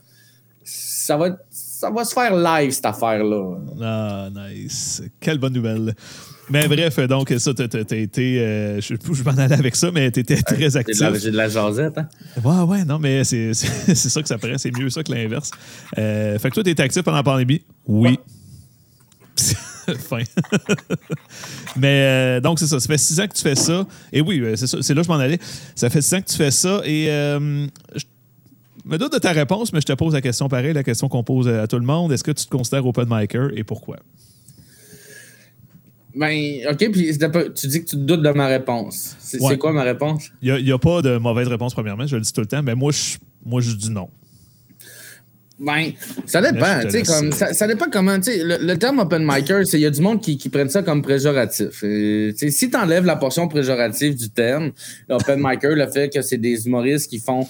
ça va, ça va se faire live, cette affaire-là. Ah, nice. Quelle bonne nouvelle. Mais bref, donc, ça, t'as été. euh, je sais pas où je m'en allais avec ça, mais t'étais très actif. j'ai de la jasette, hein? Ouais, ouais, non, mais c'est ça que ça paraît. C'est mieux ça que l'inverse. Euh, fait que toi, t'étais actif pendant la pandémie? Oui. fin. mais euh, donc, c'est ça. Ça fait six ans que tu fais ça. Et oui, euh, c'est là que je m'en allais. Ça fait six ans que tu fais ça. Et euh, je me doute de ta réponse, mais je te pose la question pareille, la question qu'on pose à tout le monde. Est-ce que tu te considères open micer et pourquoi? Ben, OK, puis tu dis que tu te doutes de ma réponse. C'est Ouais. quoi ma réponse? Il n'y a, pas de mauvaise réponse, premièrement. Je le dis tout le temps. Mais moi, je, moi, je dis non. Ben, ça dépend. tu sais, comme, euh, ça, ça dépend comment. tu sais, Le, le terme open micer, c'est il y a du monde qui, qui prennent ça comme péjoratif. Et, sais, si tu enlèves la portion péjorative du terme, l'open micer, le fait que c'est des humoristes qui font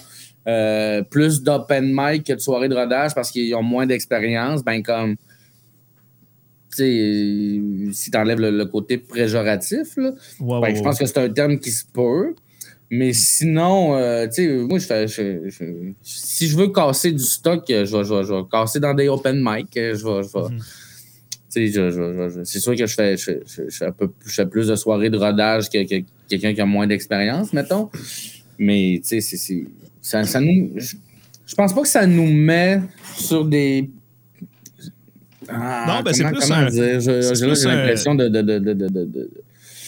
euh, plus d'open mic que de soirées de rodage parce qu'ils ont moins d'expérience, ben comme. Tu sais, si tu enlèves le, le côté péjoratif, là, ben, je pense que c'est un terme qui se peut. Mais sinon, euh, tu sais, moi, je fais, je- je- si je veux casser du stock, euh, je vais, je vais- je vais casser dans des open mic. euh, Je vais, je vais- je- c'est sûr que je fais, je, fais un peu, je fais plus de soirées de rodage que, que quelqu'un qui a moins d'expérience, mettons. Mais, tu sais, ça, ça nous. Je, je pense pas que ça nous met sur des. Ah, Non, ben, c'est plus J'ai l'impression de, de, de, de-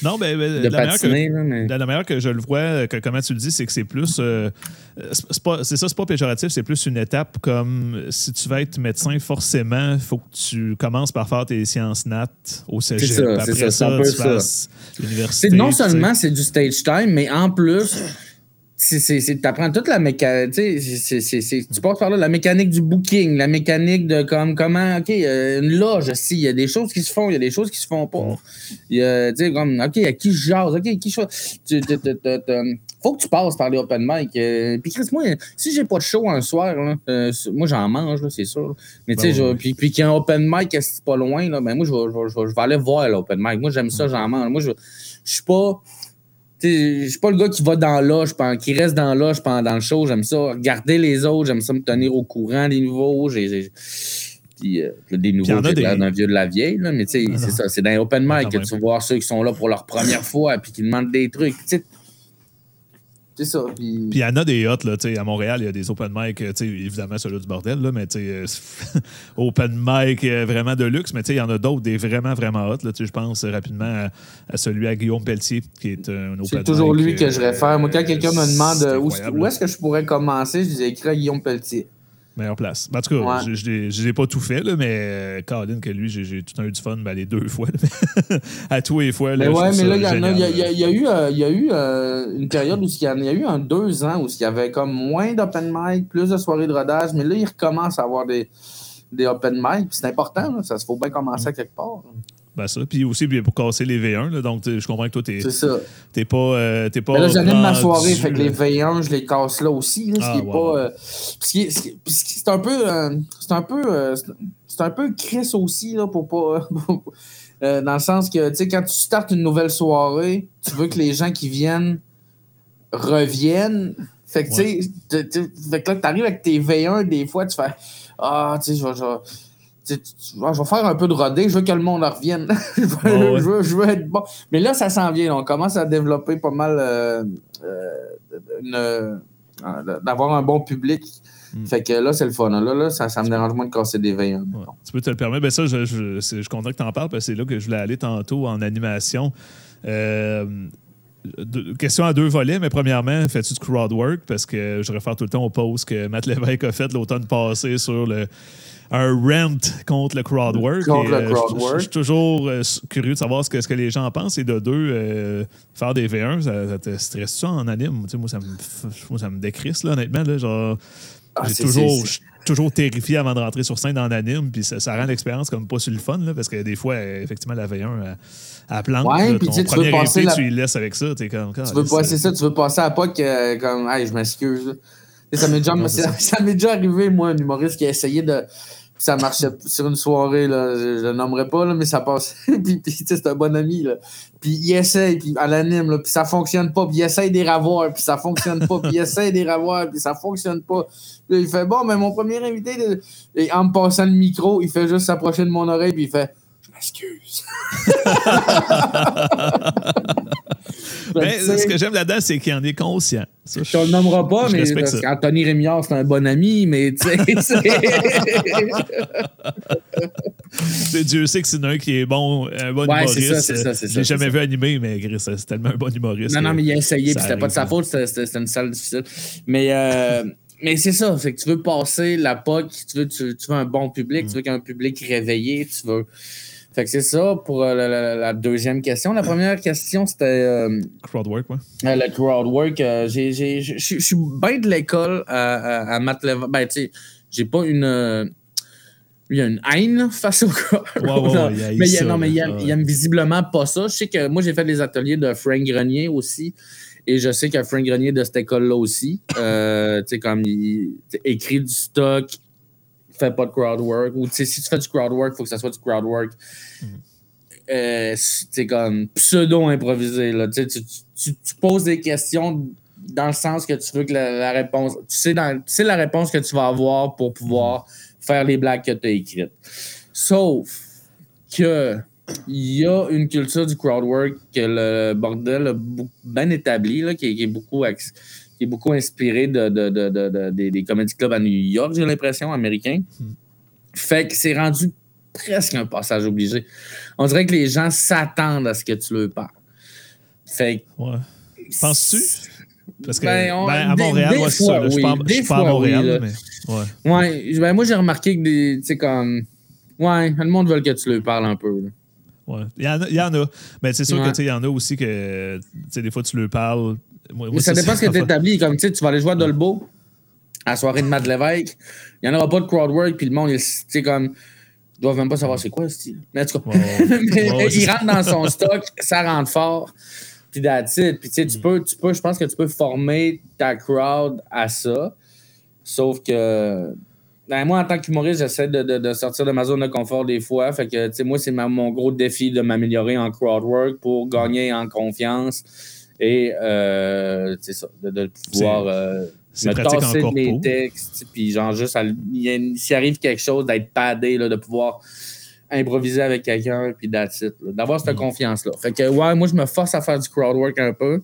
Non, ben, ben, de de la manière que- patiner, là, mais. De la manière que je le vois, euh, que, comment tu le dis, c'est que c'est plus. euh, c'est c'est ça, c'est pas péjoratif, c'est plus une étape comme si tu veux être médecin, forcément, il faut que tu commences par faire tes sciences nat au cégep. C'est ça, Après c'est ça, peu tu ça. fasses l'université. C'est non seulement c'est du stage time, mais en plus, tu apprends toute la mécanique. Tu passes par là, la mécanique du booking, la mécanique de comme comment, OK, euh, une loge, si, il y a des choses qui se font, il y a des choses qui se font pas. Il y a, tu sais, comme, OK, à qui je jase, OK, à qui je. tu- tu- faut que tu passes par les open mic. euh, puis Chris, moi, si j'ai pas de show un soir, là, euh, moi j'en mange, c'est sûr. là. Mais tu sais, Ben puis, puis qu'il y a un open mic qui est pas loin, là, ben moi, je vais, je vais- je vais- je vais aller voir l'open mic. Moi, j'aime ça, j'en mange. Moi, je je suis pas. Je suis pas le gars qui va dans l'âge, qui reste dans l'âge pendant le show. J'aime ça. Regarder les autres, j'aime ça me tenir au courant des nouveaux. J'ai, puis, euh, des nouveaux, j'ai des- l'air d'un vieux de la vieille, là, mais tu sais, Ah c'est ça. C'est dans les open Ah, mic que tu vas voir ceux qui sont là pour leur première fois puis qui demandent des trucs. Tu sais, C'est ça. Puis, il y en a des hot, là, tu sais, à Montréal, il y a des open mic, euh, tu sais, évidemment, celui du bordel, là, mais tu sais, euh, open mic euh, vraiment de luxe, mais tu sais, il y en a d'autres, des vraiment, vraiment hot, là, tu sais, je pense rapidement à, à celui à Guillaume Pelletier, qui est un open c'est toujours mic, lui que je réfère. Moi, quand quelqu'un me demande où, où est-ce que je pourrais commencer, je disais écrit à Guillaume Pelletier. Meilleure place. En tout cas, Ouais. je- l'ai pas tout fait, là, mais euh, Colin, que lui, j'ai tout un eu du fun ben, les deux fois. là, à tous les fois. Là, ouais, mais là, il y, a- y y eu, euh, y a eu euh, une période où il y, a eu un deux ans où il y avait comme moins d'open mic, plus de soirées de rodage, mais là, il recommence à avoir des, des open mic. C'est important, là, ça se faut bien commencer à quelque part. Ben ça. Puis aussi pour casser les V1. là, donc, je comprends que toi, t'es C'est ça. t'es pas. euh, t'es pas Mais là, j'anime ma soirée, fait que les là. V1, je les casse là aussi. Là, ce Ah, qui est pas. euh, c'est un peu. euh, c'est un peu. euh, c'est- un peu Chris aussi, là, pour pas. dans le sens que, tu sais, quand tu startes une nouvelle soirée, tu veux que les gens qui viennent reviennent. Fait que, tu sais, fait que là, t'arrives avec tes V1, des fois, tu fais. Ah, tu sais, je vais. Je vais- tu- tu- je vais faire un peu de rodé, je veux que le monde en revienne. je, veux, Ouais, ouais. je veux- je veux être bon. Mais là, ça s'en vient. là. On commence à développer pas mal euh, euh, euh, d'avoir un bon public. Mm. Fait que là, c'est le fun. Là, là ça, ça me dérange moins de casser des veilles. hein, Ouais. Tu peux te le permettre. Ben ça, je, je, je suis content que tu en parles parce que c'est là que je voulais aller tantôt en animation. Euh, question à deux volets, mais premièrement, fais-tu du crowd work? Parce que je réfère tout le temps au post que Matt Lévesque a fait l'automne passé sur le, un rant contre le crowd work. Contre Et, le euh, crowd je- je- work. Je suis toujours euh, curieux de savoir ce que, ce que les gens en pensent. Et de deux, euh, faire des V1, ça, ça te stresse ça en anime? Tu sais, moi, ça me, ça me décrisse, là, honnêtement. Là, genre, Ah, j'ai toujours, toujours terrifié avant de rentrer sur scène dans l'anime, puis ça, ça rend l'expérience comme pas sur le fun, là, parce que des fois, effectivement, la V1, elle, elle plante. Ouais, là, ton tu tu veux premier passer épée, la- tu y laisses avec ça. T'es comme, Tu veux passer ça, tu veux passer à pas que, comme, hey, je m'excuse. Ça m'est déjà, ça, m'est déjà arrivé, moi, un humoriste qui a essayé de. Ça marchait sur une soirée, là, je, le nommerai pas, là, mais ça passe. puis, puis, c'est un bon ami, là. Puis il essaye, puis à l'anime, là, puis ça fonctionne pas, puis il essaye des ravoirs, puis ça fonctionne pas, puis il essaye des ravoirs, puis ça fonctionne pas. Puis il fait, bon, mais mon premier invité, de- et en me passant le micro, il fait juste s'approcher de mon oreille, puis il fait, je m'excuse. Mais Tu sais, ce que j'aime là-dedans, c'est qu'il en est conscient. Ça, Je te le nommera pas, mais parce ça. qu'Anthony Rémillard, c'est un bon ami, mais tu sais. Dieu sait que c'est un qui est bon, un bon Ouais, c'est humoriste. ça, c'est ça, c'est Je ça, c'est jamais vu animer, mais Gris, c'est tellement un bon humoriste. non, non, mais il a essayé, puis c'était pas de sa arrive. faute, c'était- une salle difficile. Mais, euh, mais c'est ça, c'est que tu veux passer la POC, tu veux, tu, tu veux un bon public, Mm. tu veux qu'un public réveillé, tu veux. Fait que c'est ça pour euh, la, la- la deuxième question. La première question, c'était. euh, Crowd work, ouais. Euh, le crowd work, j'ai- j'ai- je suis bien de l'école à, à, à Ben, tu sais, j'ai pas une. il y a une haine face au crowd il haït mais il, non, mais il Ouais. il aime visiblement pas ça. Je sais que moi, j'ai fait des ateliers de Frank Grenier aussi. Et je sais que Frank Grenier de cette école-là aussi. tu sais, comme il écrit du stock, fait pas de crowd work. Ou si tu fais du crowd work, il faut que ça soit du crowd work. Euh, c'est comme pseudo-improvisé. là. Tu, tu, poses des questions dans le sens que tu veux que la, la réponse. Tu sais, dans- tu sais la réponse que tu vas avoir pour pouvoir faire les blagues que tu as écrites. Sauf que il y a une culture du crowd work que le bordel a bien établi, là, qui, est- qui est beaucoup qui est beaucoup inspiré de, de- de- de- de- des, des comedy clubs à New York, j'ai l'impression, américains. Fait que c'est rendu presque un passage obligé. On dirait que les gens s'attendent à ce que tu leur parles. Fait que Ouais. Penses-tu? Parce que Ben, on- ben, à des- Montréal, des moi, c'est fois, ça. là, Je oui. je suis Des pas à Montréal, oui, là, là. mais. Ouais. Ouais, ben moi j'ai remarqué que des, tu sais comme, ouais, le monde veut que tu leur parles un peu. là. Ouais. Il y en a. il y en a. Mais c'est sûr Ouais. que tu sais, il y en a aussi que tu sais, des fois tu le parles. Moi, Mais moi, ça dépend ce que tu établis. Comme tu sais, tu vas aller jouer à Dolbeau à la soirée de Matt Lévesque. Il n'y en aura pas de crowd work, puis le monde, tu sais, comme, ils doivent même pas savoir c'est quoi ce style. Mais en tout cas, mais il rentre dans son stock, ça rentre fort. Puis. Puis tu sais, tu peux, tu peux, je pense que tu peux former ta crowd à ça. Sauf que ben, moi, en tant qu'humoriste, j'essaie de, de- de sortir de ma zone de confort des fois. Fait que, tu sais, moi, c'est mon gros défi de m'améliorer en crowd work pour gagner en confiance et, euh, c'est ça, de, de pouvoir euh, me tasser de mes textes, puis genre juste, s'il arrive quelque chose, d'être padé, là, de pouvoir improviser avec quelqu'un, puis d'avoir cette Mm. confiance-là. Fait que, ouais, moi, je me force à faire du crowd work un peu.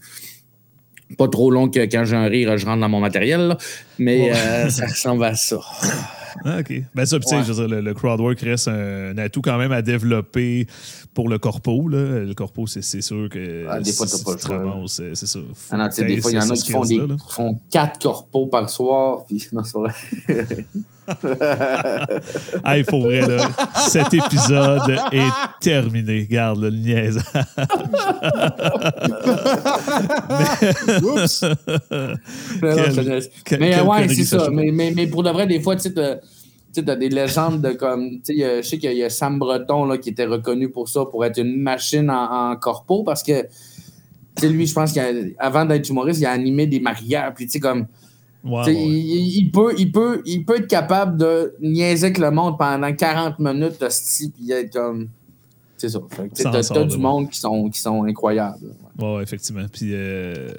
Pas trop long que quand j'ai un rire, je rentre dans mon matériel, là, mais euh, ça ressemble à ça. Ah, OK. Ben ça, puis tu sais, je veux dire, le, le crowd work reste un, un atout quand même à développer pour le corpo. Là. Le corpo, c'est sûr que. Ah, des fois, t'as pas le choix, là. ramasses, C'est ça. Ah non, des fois, il y en a qui font, des, skills-là, là. font quatre corpos par soir, puis non, c'est vrai. Hey, pour vrai, là, cet épisode est terminé. Regarde, là, le niaisage. Oups! Mais Quel- quel- mais ouais, c'est ça, Mais, mais, mais pour de vrai, des fois, tu sais, t'as- des légendes de comme. Tu sais, je sais qu'il y a Sam Breton là, qui était reconnu pour ça, pour être une machine en, en corpo, parce que, tu sais, lui, je pense qu'avant d'être humoriste, il a animé des mariages, puis tu sais, comme. Ouais. il, il peut, il, peut, il peut être capable de niaiser avec le monde pendant 40 minutes, de style, puis être comme. C'est ça. T'as du monde qui sont, qui sont incroyables. Ouais, ouais, effectivement. Puis, euh,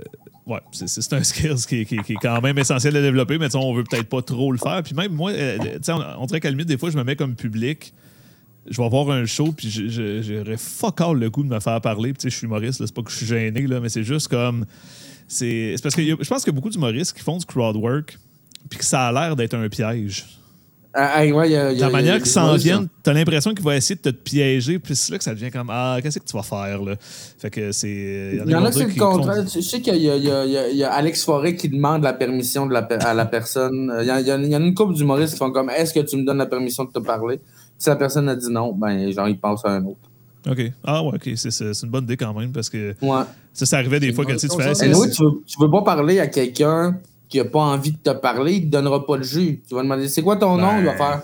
Ouais, c'est- un skill qui, qui- qui est quand même essentiel à développer, mais on veut peut-être pas trop le faire. Puis même moi, euh, on, on dirait qu'à la limite, des fois, je me mets comme public. Je vais voir un show, puis j'aurais fuck all le goût de me faire parler. Puis je suis humoriste, c'est pas que je suis gêné, là, mais c'est juste comme. C'est parce que y a- je pense qu'il y a beaucoup d'humoristes qui font du crowd work, puis que ça a l'air d'être un piège. Ah, ah, ouais, il y a- il y a- La manière qu'ils s'en viennent, t'as l'impression qu'il va essayer de te piéger, puis c'est là que ça devient comme Ah, qu'est-ce que tu vas faire, là? Fait que c'est. Il y en a vont que c'est le qu'ils contraire. Je sais qu'il y, a- Alex Forêt qui demande la permission de la, per- à la personne. Il y, a, il y en a une couple d'humoristes qui font comme Est-ce que tu me donnes la permission de te parler? Si la personne a dit non, ben genre il passe à un autre. OK. Ah ouais, OK. C'est une bonne idée quand même parce que Ouais. ça, ça arrivait des fois quand tu sais, tu bonne fais oui, tu veux, tu veux pas parler à quelqu'un qui a pas envie de te parler, il te donnera pas le jus. Tu vas demander c'est quoi ton nom, Ben, il va faire?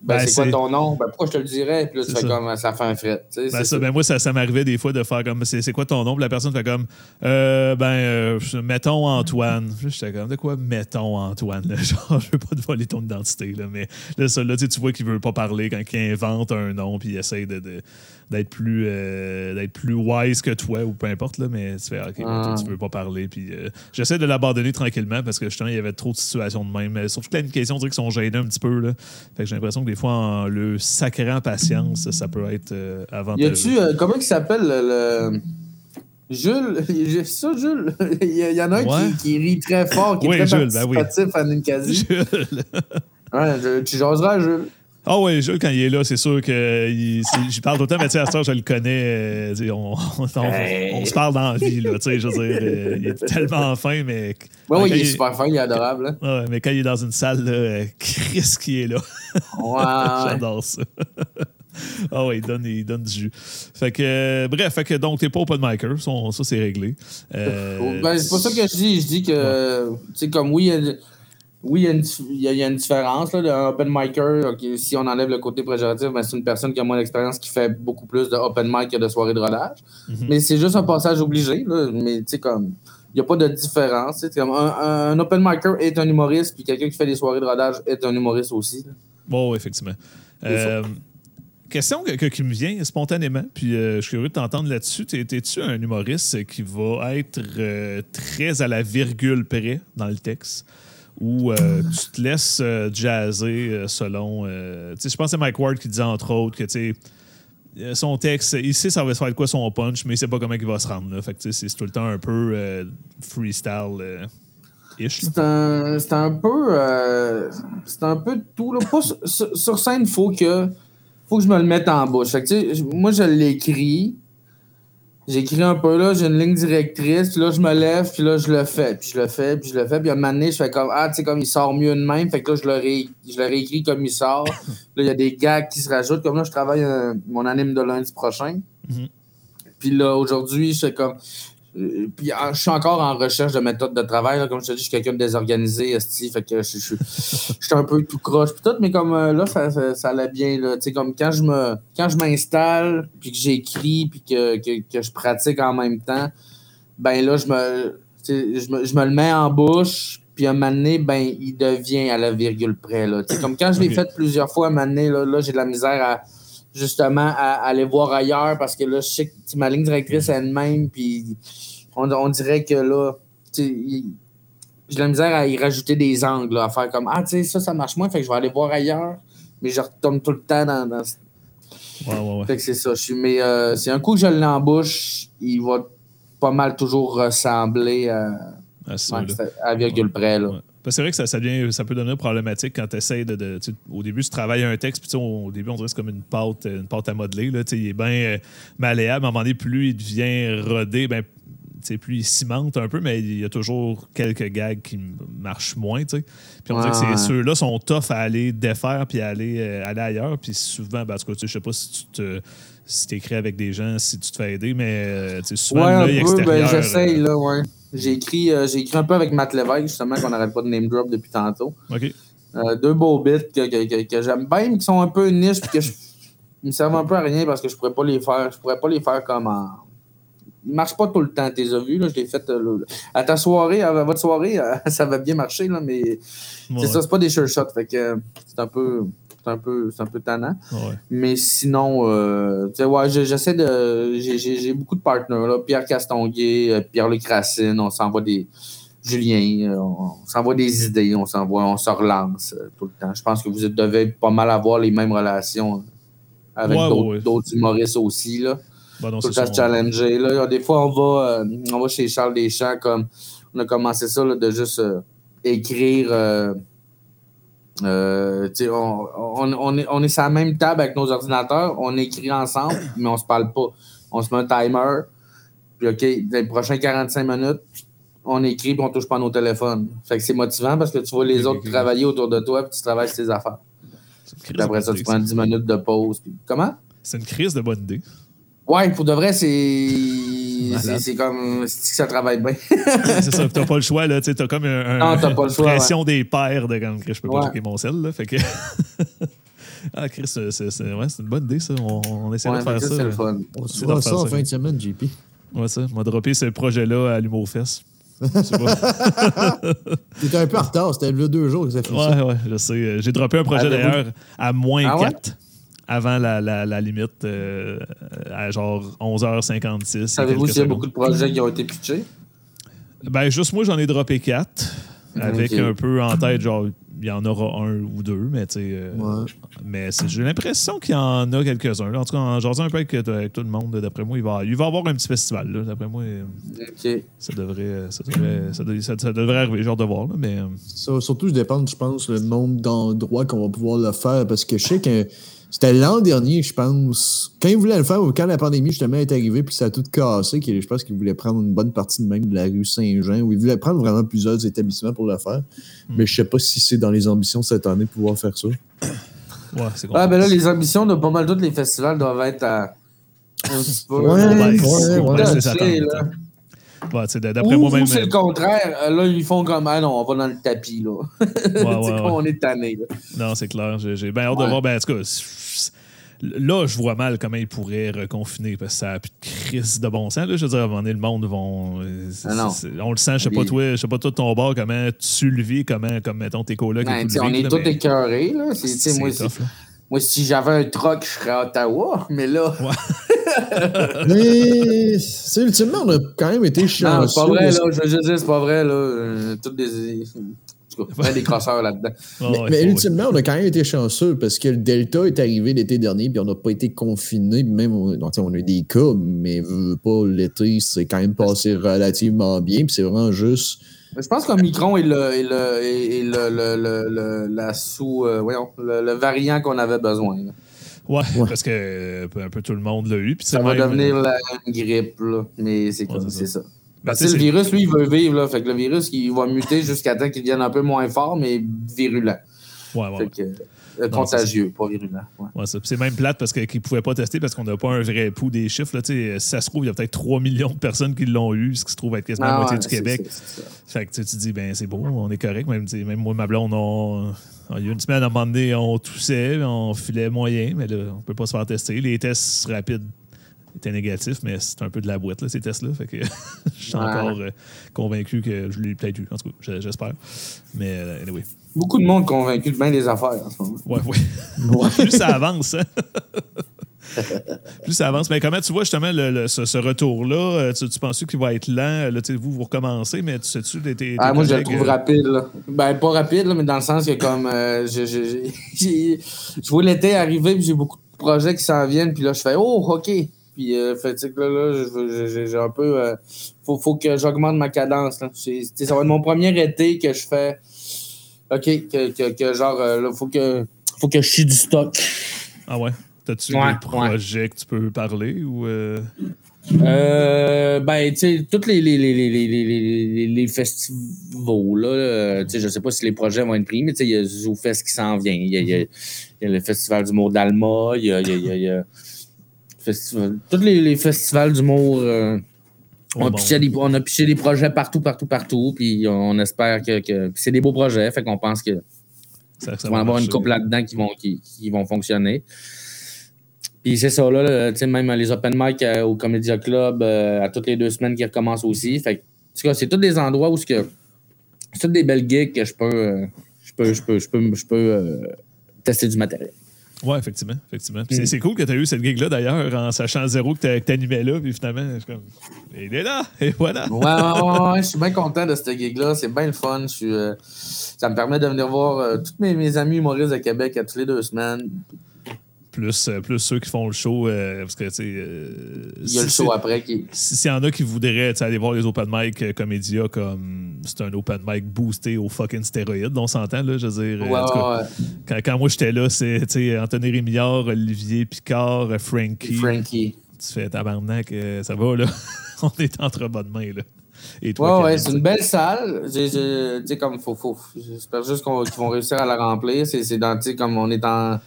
Ben, ben, c'est quoi ton nom? Ben, pourquoi je te le dirais? Puis là, tu fais ça. comme ça fait un fret. Tu sais, Ben, ça, ça. ben moi, ça, ça m'arrivait des fois de faire comme c'est c'est quoi ton nom? Puis la personne fait comme euh, ben, euh, mettons Antoine. J'étais comme de quoi mettons Antoine? là? Genre, je veux pas te voler ton identité. Là, mais là, ça, là, tu sais, tu vois qu'il veut pas parler quand il invente un nom puis il essaye de, de- d'être plus euh, d'être plus wise que toi ou peu importe. Là, mais tu fais OK, toi, Ah. tu veux pas parler. Puis euh, j'essaie de l'abandonner tranquillement parce que justement, il y avait trop de situations de même. Mais Surtout que là, une question, on dirait qu'ils sont gênés un petit peu. Là. Fait que j'ai l'impression que des fois, en le sacrant patience, ça peut être euh, Y avantageux. a-tu, euh, comment il s'appelle le. le- Jules, j'ai ça, Jules? il, y y en a un Ouais. qui, qui rit très fort, qui est Oui, très Jules, ben oui. participatif à Ninkasi. Jules. Ouais, tu jaseras à Jules. Ah oui, Jules, quand il est là, c'est sûr que j'y parle tout le temps, mais tu sais, à temps, je le connais. euh, on, on- on- Hey. on se parle dans la vie, là. Tu sais, je veux dire, euh, il est tellement fin, mais. Ouais, ouais, quand il est super fin, il est adorable. hein. Ouais, mais quand il est dans une salle, là, euh, Chris qui est là. Ouais, ouais. J'adore ça. Ah ouais, il donne, il donne du jus. Fait que, euh, bref, fait que donc, t'es pas open micer, ça, ça, c'est réglé. Euh, Ben, c'est pas ça que je dis. Je dis que, tu sais, comme oui, il y a, oui, il y a une, il y a- il y a une différence. Là, un open micer, si on enlève le côté péjoratif, ben, c'est une personne qui a moins d'expérience qui fait beaucoup plus de open mic que de soirées de rodage. Mhm. Mais c'est juste un passage obligé. Là, mais tu sais, comme, il n'y a pas de différence. comme un, un- un open micer est un humoriste, puis quelqu'un qui fait des soirées de rodage est un humoriste aussi. Bon, effectivement. Euh, question que- que- qui me vient spontanément, puis euh, je suis curieux de t'entendre là-dessus. T'es- T'es-tu un humoriste qui va être euh, très à la virgule près dans le texte? Ou euh, tu te laisses euh, jazzer euh, selon. je pense que c'est Mike Ward qui disait entre autres que tu son texte, il sait ça va se faire de quoi son punch, mais il sait pas comment il va se rendre. Là. Fait que c'est tout le temps un peu freestyle. C'est un, un peu. c'est un peu tout. Là. Pas sur, scène, il faut que, faut que je me le mette en bouche. Moi, je l'écris. J'écris un peu là, j'ai une ligne directrice, puis là, je me lève, puis là, je le fais, puis je le fais, puis je le fais, puis à un moment donné, je fais comme, ah, tu sais, comme il sort mieux de même, fait que là, je le, ré- je le réécris comme il sort. là, il y a des gags qui se rajoutent, comme là, je travaille euh, mon anime de lundi prochain. Mhm. Puis là, aujourd'hui, je fais comme, puis ah, je suis encore en recherche de méthode de travail. là. Comme je te dis, je suis quelqu'un de désorganisé, esti, fait que je, je, je- je suis un peu tout croche. Puis tout, mais comme euh, là, ça, ça, ça allait bien. Là. Comme quand je me quand je m'installe, puis que j'écris, puis que, que, que je pratique en même temps, ben là, je me, je me, je me le mets en bouche. Puis à un moment donné, ben, il devient à la virgule près. Là. Comme quand je l'ai fait plusieurs fois, à un moment donné, là, là j'ai de la misère à justement à, à aller voir ailleurs parce que là, je sais que ma ligne directrice est elle-même, puis on, on dirait que là, il- j'ai de la misère à y rajouter des angles, là, à faire comme Ah, tu sais, ça, ça marche moins, fait que je vais aller voir ailleurs, mais je retombe tout le temps dans. dans... Ouais, ouais, ouais. Fait que c'est ça. Mais euh, c'est un coup que je l'embouche, il va pas mal toujours ressembler à, Ah, ouais, à virgule près. Là. C'est vrai que ça, ça, devient- ça peut devenir problématique quand tu essaies de. de- au début, tu travailles un texte, puis au début, on dirait que c'est comme une pâte, une pâte à modeler. Là, il est bien euh, malléable. À un moment donné, plus il devient rodé, ben, plus il cimente un peu, mais il y a toujours quelques gags qui marchent moins. Puis on dirait que Ouais. ceux-là sont tough à aller défaire puis à aller, euh, aller ailleurs. Puis souvent, ben, en tout cas, je sais pas si tu te. Si t'écris avec des gens, si tu te fais aider, mais euh, souvent, Ouais, l'œil ben, extérieur, j'essaye, euh, là, ouais. J'ai écrit, euh, écrit un peu avec Matt Lévesque, justement, qu'on n'arrête pas de name drop depuis tantôt. Euh, deux beaux bits que, que, que, que j'aime bien, mais qui sont un peu niche, puis que je, ils me servent un peu à rien parce que je pourrais pas les faire. Je pourrais pas les faire comme en. Ils marchent pas tout le temps, t'es as vu, là. Je l'ai fait euh, là. à ta soirée, à votre soirée, euh, ça va bien marcher, là, mais Ouais. c'est ça, c'est pas des sure shots. Fait que euh, c'est un peu. C'est un peu, c'est un peu tannant. Ouais. Mais sinon, euh, tu sais, ouais, j'essaie de. j'ai- J'ai j'ai beaucoup de partenaires, là. Pierre Castonguay, euh, Pierre-Luc Racine, on s'envoie des. Julien, on, s'envoie des idées, on s'envoie, on se relance tout le temps. Je pense que vous devez pas mal avoir les mêmes relations avec Ouais, d'autres d'autres humoristes aussi, là. Bah non, Tout challenger. Là. Des fois, on va, euh, on va chez Charles Deschamps, comme on a commencé ça, là, de juste euh, écrire. euh, on, on, on est, on est sur la même table avec nos ordinateurs, on écrit ensemble, mais on se parle pas. On se met un timer, puis OK, les prochains 45 minutes, on écrit puis on touche pas à nos téléphones. Fait que c'est motivant parce que tu vois les autres travailler autour de toi puis tu travailles tes affaires. Puis après ça, tu prends 10 minutes de pause. puis- Comment? C'est une crise de bonne idée. Ouais, pour de vrai, c'est. C'est comme. Ça travaille bien? c'est ça, t'as pas le choix, là. T'as comme un, un- Non, t'as pas le une pression des pères de comme que je peux pas Ouais. checker mon sel, là. Fait que. ah, Chris, c'est ouais, c'est une bonne idée, ça. On, on essaie Ouais, de faire ça. c'est le fun. On se d'en ça en fin de semaine, JP. Ouais, ça. M'a droppé ce projet-là à l'Humour Fest. Je sais pas. T'étais un peu en retard, c'était le deux jours que ça fait ça. Ouais, ouais, je sais. J'ai droppé un projet Avez-vous- d'ailleurs à moins Ah ouais? 4 avant la, la, la limite, euh, à genre 11h56. il y a Savez-vous s'il y a beaucoup de projets qui ont été pitchés? Ben, juste moi, j'en ai droppé 4. Avec un peu en tête, genre, il y en aura un ou deux, mais tu sais. euh, Ouais. Mais j'ai l'impression qu'il y en a quelques-uns. là. En tout cas, en jasant un peu avec, avec tout le monde, d'après moi, il va, il va y avoir un petit festival. là. D'après moi, euh, OK. ça devrait, ça devrait, ça devrait, ça- ça devrait arriver, genre de voir. Là, mais euh, Ça, surtout, je dépend, je pense, le nombre d'endroits qu'on va pouvoir le faire. Parce que je sais que c'était l'an dernier, je pense. Quand ils voulaient le faire, ou quand la pandémie justement est arrivée, puis ça a tout cassé, je pense qu'ils voulaient prendre une bonne partie de même de la rue Saint-Jean, ou ils voulaient prendre vraiment plusieurs établissements pour le faire. Mais je sais pas si c'est dans les ambitions cette année de pouvoir faire ça. ouais, c'est Ah, ben là, les ambitions de pas mal tous les festivals doivent être à. Un petit peu. Ouais, ouais, Ouais, D'après moi-même. c'est euh, le contraire. Euh, Là, ils font comme, ah non, on va dans le tapis, là. Ouais, ouais. on est tanné. Non, c'est clair. J'ai bien hâte de voir. Ben, en tout cas, là, je vois mal comment ils pourraient reconfiner parce que ça n'a plus de crise de bon sens. Là. Je veux dire, à un moment donné, le monde vont. euh, Ah on le sent, je sais pas toi, je sais pas toi ton bord, comment tu le vis, comment, comme mettons tes colocs et tout tu sais, le on est tous mais écœurés, moi, tough, là. moi, si j'avais un truck, je serais à Ottawa. Mais là, Mais, tu sais, ultimement, on a quand même été chanceux. non, c'est pas vrai, là. Je veux juste dire, c'est pas vrai, là. Toutes des. En tout cas, plein des crosseurs là-dedans. Ah, Mais, ouais, mais ouais. ultimement, on a quand même été chanceux parce que le Delta est arrivé l'été dernier, puis on n'a pas été confinés. Même, on, non, tu sais, on a eu des cas, mais pas l'été, c'est quand même passé relativement bien. Puis c'est vraiment juste. Je pense qu'Omicron est le, est le, est le, le, le, le- la sous, euh, voyons, le, le variant qu'on avait besoin. là. Ouais, Ouais. parce que euh, un peu tout le monde l'a eu. puis Ça va devenir la grippe, là. Mais c'est Ouais, comme c'est c'est ça. Ben, le virus, lui, il veut vivre, là. Fait que le virus, il va muter jusqu'à temps qu'il devienne un peu moins fort, mais virulent. Ouais, ouais, Fait que, euh, Non, contagieux, pas virulent. Ouais. Ouais, C'est même plate parce que- qu'ils ne pouvaient pas tester parce qu'on n'a pas un vrai pouls des chiffres. Là. Si ça se trouve, il y a peut-être 3 millions de personnes qui l'ont eu, ce qui se trouve être quasiment la Ah, moitié ouais, du Québec. Fait que tu sais, tu te dis, ben c'est beau, on est correct. Même, même moi, ma blonde, on, il y a une semaine, à un moment donné, on toussait, on filait moyen, mais là, on peut pas se faire tester. Les tests rapides étaient négatifs, mais c'est un peu de la boîte, là, ces tests-là. Fait que je suis Ouais. encore euh, convaincu que je l'ai peut-être eu. En tout cas, je- j'espère. Mais euh, anyway. Beaucoup de monde convaincu de bien des affaires en ce moment. Ouais, ouais. Plus ça avance, hein? Plus ça avance. Mais comment tu vois justement le- le- ce, ce retour-là? Euh, Tu, tu penses qu'il va être lent? Là, tu sais, vous, vous recommencez, mais tu sais-tu, tes Ah, moi, je le trouve euh, rapide. Là. Ben, pas rapide, là, mais dans le sens que comme euh, je, je, je, j'ai- je vois l'été arriver, puis j'ai beaucoup de projets qui s'en viennent, puis là, je fais Oh, OK. Puis, euh, fait là, là j'ai un peu. euh, faut, faut que j'augmente ma cadence. Là. Ça va être mon premier été que je fais. OK, que, que, que genre, là, faut que, faut que je chie du stock. Ah ouais? T'as-tu Ouais, des projets que tu peux parler ou. euh, Euh, ben, tu sais, tous les, les, les, les, les, festivals, là, tu sais, je sais pas si les projets vont être pris, mais tu sais, il y a ZooFest qui s'en vient. Il y a, y y le Festival d'humour d'Alma, il y a, y a, y a, il y a festival- tous les, festivals d'humour. euh, on, bon. pichait des, on a piché des projets partout, partout, partout, puis on espère que, que c'est des beaux projets, fait qu'on pense que ça, ça il va avoir une couple là-dedans qui vont, qui, qui vont fonctionner. Puis c'est ça, là, tu même les open mic euh, au Comédia Club, euh, à toutes les deux semaines qui recommencent aussi. Fait que, en tout cas, c'est tous des endroits où ce que, c'est toutes des belles gigs que je peux, euh, je peux, je peux, je peux, je peux euh, tester du matériel. Ouais, effectivement. effectivement. Puis c'est- cool que tu as eu cette gig-là, d'ailleurs, en sachant zéro que que t'animais là. Puis finalement, je suis comme, il est là, et voilà. Ouais, ouais, ouais, ouais, je suis bien content de cette gig-là. C'est bien le fun. Je suis, euh, ça me permet de venir voir euh, tous mes, mes amis humoristes de Québec à toutes les deux semaines. Plus, euh, plus ceux qui font le show, euh, parce que, tu sais. euh, Il y a le si- show après qui. si- S'il y en a qui voudraient aller voir les open mic Comédia comme c'est un open mic boosté au fucking stéroïde, on s'entend, là, je veux dire. Ouais, en tout cas, ouais, ouais. Quand, quand moi j'étais là, c'est Anthony Rémillard, Olivier Picard, Frankie. Frankie. Tu fais tabarnak, ça va, là. on est entre bonnes mains, là. Et Ouais, toi, ouais, Kevin, c'est une belle salle. J'ai- j'ai- Tu sais, comme, faut, faut, j'espère juste qu'on- qu'ils vont réussir à la remplir. C'est comme on est en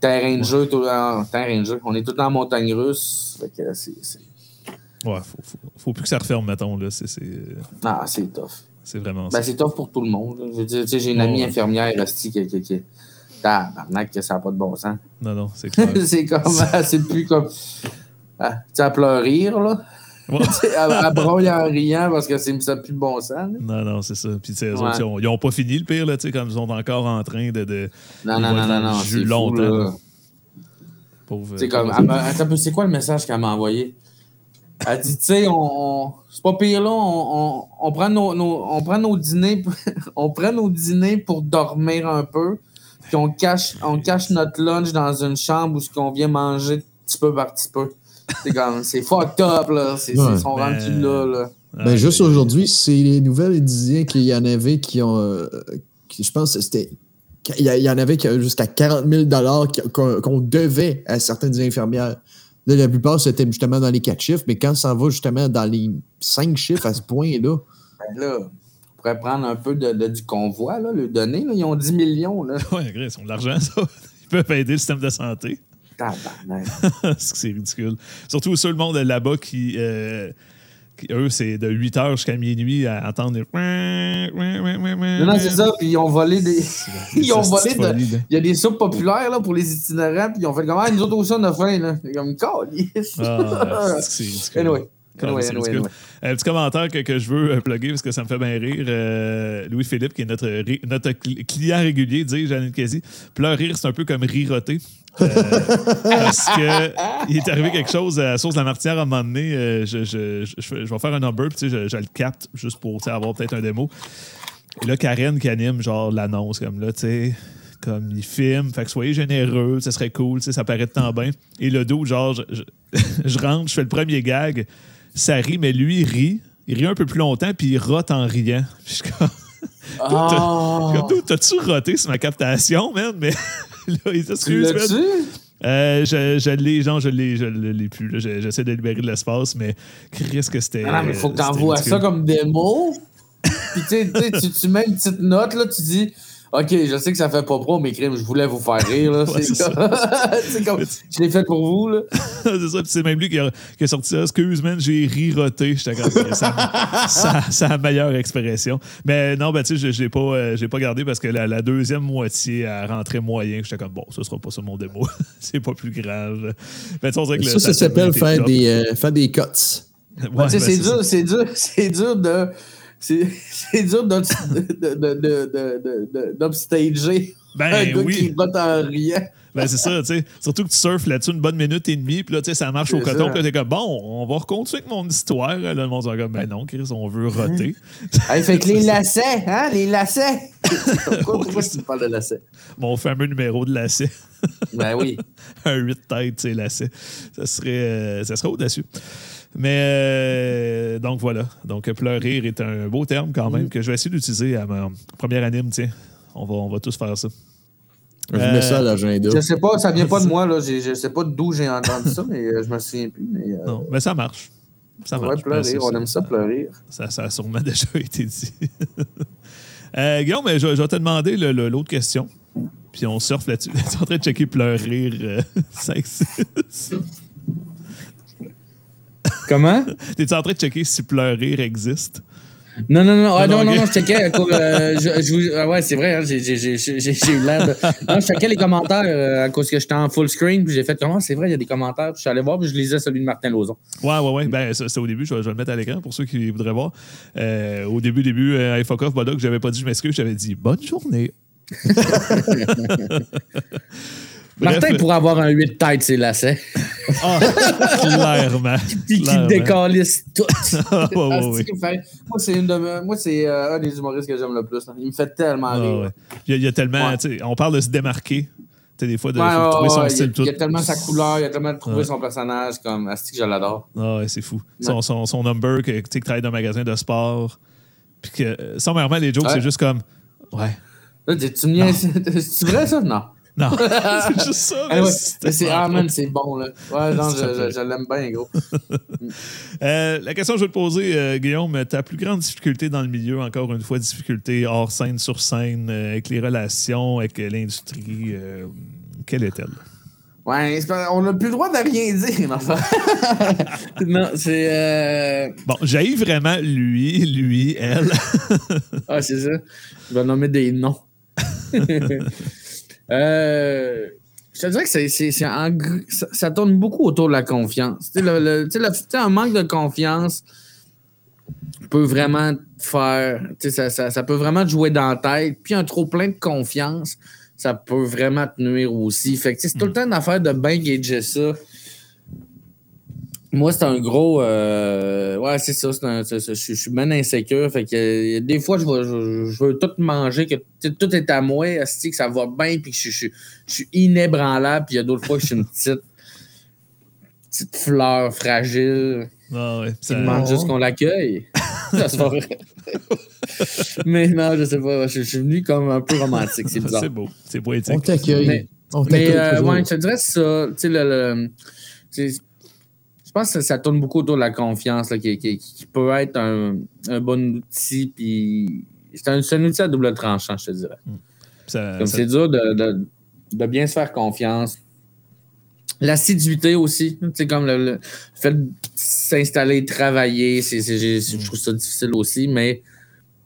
terrain de jeu, tout, en terrain de jeu. On est tout en montagne russe. Fait que c'est, c'est, Ouais, faut, faut, faut plus que ça referme, mettons, là. C'est- C'est euh, ah, c'est tough. c'est vraiment Ben, c'est tough pour tout le monde. là. Je veux dire, tu sais, j'ai une amie Ouais. infirmière, Rusty, qui, qui, qui, tabarnak, que ça n'a pas de bon sens. Non, non, c'est clair. c'est comme, c'est plus comme, ah, tu sais, à pleurer, là. À, à broyer en riant parce que c'est, ça n'a plus de bon sens. là. Non, non, c'est ça. Puis, Ouais. autres, ils ont, ils ont pas fini le pire, là, comme ils sont encore en train de. de Non, non, non, non, non. C'est longtemps, C'est comme, un peu, c'est quoi le message qu'elle m'a envoyé? Elle dit, tu sais, on, on- c'est pas pire là, on, on, on prend nos, nos- on prend nos dîners, on prend nos dîners pour dormir un peu, puis on cache, on cache notre lunch dans une chambre où ce qu'on vient manger petit peu par petit peu. C'est comme, c'est fucked up là, c'est, Ouais. ils sont Ben, rendus là, là. Ah, Ben, juste aujourd'hui, c'est les nouvelles, ils disaient qu'il y en avait qui ont. euh, qui- je pense que c'était. Il y, en avait qui avaient jusqu'à 40 000 qui- qu'on devait à certaines infirmières. Là, la plupart, c'était justement dans les quatre chiffres, mais quand ça va justement dans les cinq chiffres à ce point-là, Ben là, on pourrait prendre un peu de, de- du convoi, là, le donner, là, ils ont 10 millions, là. Ouais, ils ont de l'argent, ça. Ils peuvent aider le système de santé. Tabarnak. C'est ridicule. Surtout ceux le monde là-bas qui, euh, qui, eux, c'est de 8 h jusqu'à minuit à entendre. les- Non, non, c'est ça, puis ils ont volé des. Ils ont volé de-. Il y a des soupes populaires là, pour les itinérants, puis ils ont fait comment nous autres aussi on a faim. Là. C'est comme calice. Ah, c'est ridicule. Anyway. Ah, Anyway, c'est anyway, ridicule. anyway. Un petit commentaire que, que je veux euh, plugger parce que ça me fait bien rire. Euh, Louis-Philippe, qui est notre, notre cli- client régulier, dit Janine Casi, pleurer rire, c'est un peu comme riroter. Euh, parce que il est arrivé quelque chose à la source de la Martinière à un moment donné. euh, je, je, je, je vais faire un number, puis je, je le capte juste pour avoir peut-être un démo. Et là, Karen qui anime genre l'annonce comme là, tu sais, comme il filme, fait que soyez généreux, ça serait cool, tu sais, ça paraît de temps bien. Et le dos, genre, je, je- je rentre, je fais le premier gag, ça rit, mais lui, il rit. Il rit un peu plus longtemps, puis il rote en riant. Puis je suis comme, Ah! t'as-tu roté sur ma captation, man? Mais là, man. l'as-tu? Euh, je, je l'ai, genre, je l'ai, je l'ai plus. là. Je- J'essaie de libérer de l'espace, mais qu'est-ce que c'était. Ah non, mais faut que t'envoies ça comme démo. Puis tu sais, tu mets une petite note, là, tu dis. OK, je sais que ça fait pas pro, mais crime, je voulais vous faire rire. Là. Ouais, c'est c'est comme... c'est comme... Je l'ai fait pour vous. Là. c'est ça, puis c'est même lui qui a, qui a sorti ça. Excuse, man, j'ai riroté. J'étais comme, ça, ça, ça a la meilleure expression. Mais non, ben, tu sais, je, je l'ai pas, euh, je l'ai pas gardé parce que la, la deuxième moitié, elle rentrait moyen. J'étais comme, bon, ça sera pas ça mon démo. c'est pas plus grave. Ben, sais, on dirait que le- ça, ça ça s'appelle faire des, euh, faire des cuts. Ouais, Tu sais, ben, c'est ça. dur, c'est dur, c'est dur de. C'est dur d'upstager un Ben gars oui. qui en riant. Ben, c'est ça, tu sais. Surtout que tu surfes là-dessus une bonne minute et demie, puis là, tu sais, ça marche au coton, puis là, t'es comme, bon, on va recontinuer avec mon histoire. Là, le monde dit comme, ben non, Chris, on veut roter. Hey, fait que les lacets, hein, les lacets. Pourquoi, pourquoi tu me parles de lacets? Mon fameux numéro de lacet. Ben oui. un 8 têtes, c'est lacet. Ça serait, euh, ça serait audacieux. Mais euh, donc voilà. Donc pleurer est un beau terme quand même que je vais essayer d'utiliser à ma première anime, tiens. On va, on va tous faire ça. Je Euh, mets ça à l'agenda. Je sais pas, ça vient pas de moi, là. J'ai- Je sais pas d'où j'ai entendu ça, mais euh, je me souviens plus. Mais, euh, Non, mais ça marche. Ça ouais, marche. pleurer, Ben, on aime ça pleurer. Ça, ça a sûrement déjà été dit. euh, Guillaume, je, je vais te demander le- le- l'autre question. Puis on surfe là-dessus. Tu es en train de checker pleurer euh, 5-6. Comment? T'es-tu en train de checker si pleurer existe? Non, non, non, ah, Non, non, je checkais. à cause, euh, je, je vous- ah ouais, c'est vrai, hein, j'ai eu l'air de. Non, je checkais les commentaires euh, à cause que j'étais en full screen, puis j'ai fait comment, c'est vrai, il y a des commentaires, puis je suis allé voir, puis je lisais celui de Martin Lauzon. Ouais, ouais, ouais. Ben, c'est au début. Je vais, je vais le mettre à l'écran pour ceux qui voudraient voir. Euh, au début, début, euh, à Fuck Off, Bodoc, j'avais pas dit je m'excuse, j'avais dit bonne journée. Bref, Martin pourrait avoir un 8 têtes, c'est lacets. ah, clairement. Puis qui décalisse tout. Ah, ouais, ouais, Ah, ouais. fait- Moi, c'est une de moi, c'est euh, un des humoristes que j'aime le plus. là. Il me fait tellement Ah, rire. ouais. Il, y a, il y a tellement. Ouais. tu sais, On parle de se démarquer. Tu sais, des fois, de Ouais, faut ouais, trouver son ouais, style il, y a, tout. il y a tellement sa couleur, il y a tellement trouvé Ouais. son personnage comme Asti que je l'adore. Ah ouais, c'est fou. Son, son, son number, que, tu sais, qui travaille dans un magasin de sport. Puis que, euh, sommairement, les jokes, Ouais. c'est juste comme. Ouais. Là, tu me C'est vrai ça? Non. Non. c'est juste ça. Ah, mais ouais. c'est Mais c'est ah, man, bon là. Ouais, non, je, je- je l'aime bien, gros. Euh, la question que je veux te poser, euh, Guillaume, ta plus grande difficulté dans le milieu, encore une fois, difficulté hors scène, sur scène, euh, avec les relations, avec euh, l'industrie, euh, quelle est-elle? Ouais, on n'a plus le droit de rien dire, enfin. non, c'est. Euh... Bon, j'ai vraiment lui, lui, elle. Ah, c'est ça. Je vais nommer des noms. Euh, je te dirais que c'est, c'est, c'est en gr- ça, ça tourne beaucoup autour de la confiance. Le, le- le- un manque de confiance peut vraiment te faire. Ça, ça, ça peut vraiment te jouer dans la tête. Puis un trop plein de confiance, ça peut vraiment te nuire aussi. Fait que, c'est tout le temps une affaire de bien gager ça. Moi, c'est un gros. euh, ouais, c'est ça. c'est un- je suis- je suis bien insécure. Fait que euh, des fois, je, vais- je, je veux tout manger, que tout est à moi, que ça va bien, puis que je, je- je suis inébranlable. Puis il y a d'autres fois que je suis une petite, petite fleur fragile Ah ouais, ça- demande juste qu'on l'accueille. Mais non, je sais pas. Je, je suis venu comme un peu romantique. C'est bizarre. c'est beau, c'est On poétique. t'accueille. Mais- On Mais euh, ouais, je te dirais ça. Tu sais, le, le- c'est- je pense que ça tourne beaucoup autour de la confiance, là, qui, qui- qui peut être un, un bon outil. Puis c'est un, c'est un outil à double tranchant, je te dirais. Ça- Comme ça- c'est dur de, de- de bien se faire confiance. L'assiduité aussi, tu sais, comme le, le fait de s'installer, travailler, c'est, c'est- je trouve ça difficile aussi, mais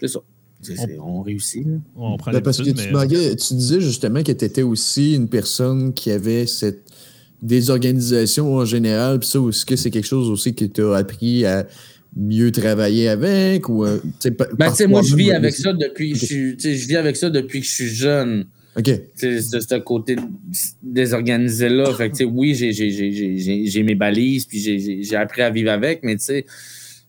c'est ça. C'est- c'est- on réussit. là. on prend Ben, parce que tu, mais- tu disais justement que tu étais aussi une personne qui avait cette désorganisation en général, puis ça aussi que c'est quelque chose aussi que tu as appris à mieux travailler avec ou euh, Ben, moi, je vis avec aussi. ça depuis, je vis avec ça depuis que je suis jeune. OK. Sais, ce côté désorganisé-là. Fait que, tu sais, oui, j'ai- mes balises, puis j'ai- appris à vivre avec, mais tu sais,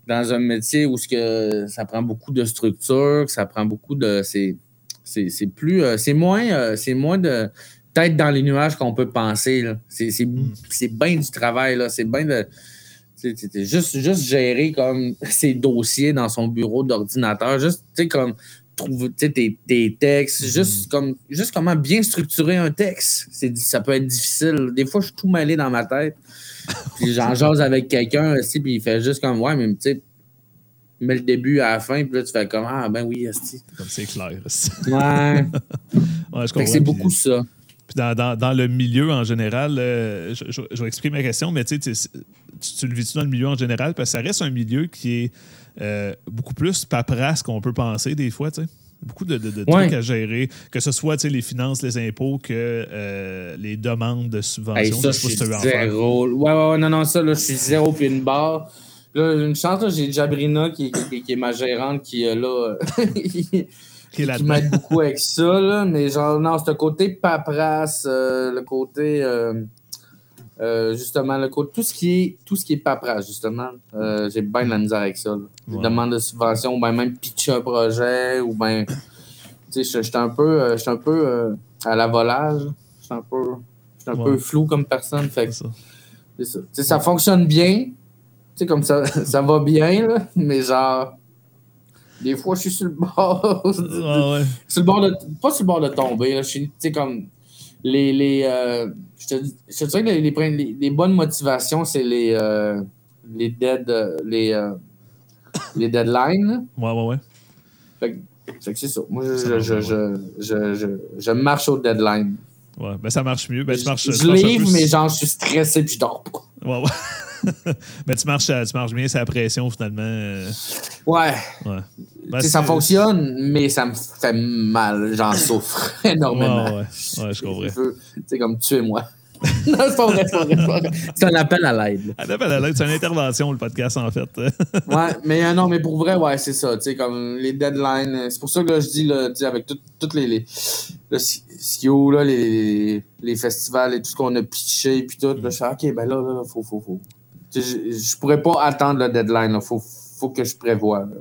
dans un métier où ce que ça prend beaucoup de structure, que ça prend beaucoup de. C'est c'est- c'est plus. euh, c'est moins, euh, c'est moins de tête dans les nuages qu'on peut penser. là. C'est bien du travail. C'est bien de. Juste, juste gérer comme ses dossiers dans son bureau d'ordinateur, juste, comme trouver tes, tes textes, juste, comme, juste comment bien structurer un texte. Ça peut être difficile. Des fois, je suis tout mêlé dans ma tête. Puis j'en jase avec quelqu'un aussi, puis il fait juste comme, ouais, mais tu sais, mets le début à la fin, puis là, tu fais comme, ah, ben oui, esti. Comme c'est clair. Ouais. Ouais, c'est beaucoup ça. Puis dans, dans- dans le milieu en général, euh, je, je- je vais exprimer ma question, mais tu, le vis-tu dans le milieu en général? Parce que ça reste un milieu qui est euh, beaucoup plus paperasse qu'on peut penser des fois, tu sais. Beaucoup de, de- de Ouais. trucs à gérer, que ce soit tu sais, les finances, les impôts, que euh, les demandes de subventions. Hey, ça, je sais je pas si suis zéro. Ouais, ouais, ouais, non, non, ça, là, je suis zéro puis une barre. Là, une chance, là, j'ai Jabrina qui, qui, qui est ma gérante qui est là. Qui m'aide beaucoup avec ça, là, mais genre, non, c'est le côté paperasse, euh, le côté, euh, euh, justement, le côté, tout ce qui est, tout ce qui est paperasse, justement, j'ai bien de la misère avec ça. Les Ouais. demandes de subvention, ou ben même pitcher un projet, ou ben, tu sais, je- j'étais un peu, un peu à la volage, j'étais un peu, un Ouais. peu flou comme personne, fait que C'est ça. ça fonctionne bien. Tu sais, comme ça, ça va bien, là, mais genre, des fois, je suis sur le bord. Ah ouais. sur le bord de. Pas sur le bord de tomber, là. Je suis, tu sais, comme. Les. les euh, je te dis- je te dirais que les, les, bonnes motivations, c'est les. euh, les dead. euh, les. euh, les deadlines. Ouais, ouais, ouais. Fait que, fait que c'est ça. Moi, je, je, je, je, je, je marche au deadline. Ouais, ben ça marche mieux. Ben, je tu marches un livre, mais genre, je suis stressé puis je dors pas. Ouais, ouais. ben, tu marches, tu marches bien, c'est la pression finalement. euh, Ouais. ouais. Ben, ça c'est- fonctionne, mais ça me fait mal. J'en souffre énormément. Ouais, ouais, ouais, je comprends. Sais, comme tuez-moi. non, c'est pas vrai, c'est pas vrai. c'est un appel à l'aide. Ah, non, ben, là, C'est une intervention, le podcast, en fait. Ouais, mais euh, non, mais pour vrai, ouais, c'est ça. Tu sais, comme les deadlines. euh, C'est pour ça que là, je dis, là, tu sais, avec tout- toutes les, les, le là, les, les festivals et tout ce qu'on a pitché, puis tout. Là, je suis OK, ben là, là, là, faut, faut, faut. Je, je, je pourrais pas attendre le deadline. Il faut, faut que je prévoie. Là.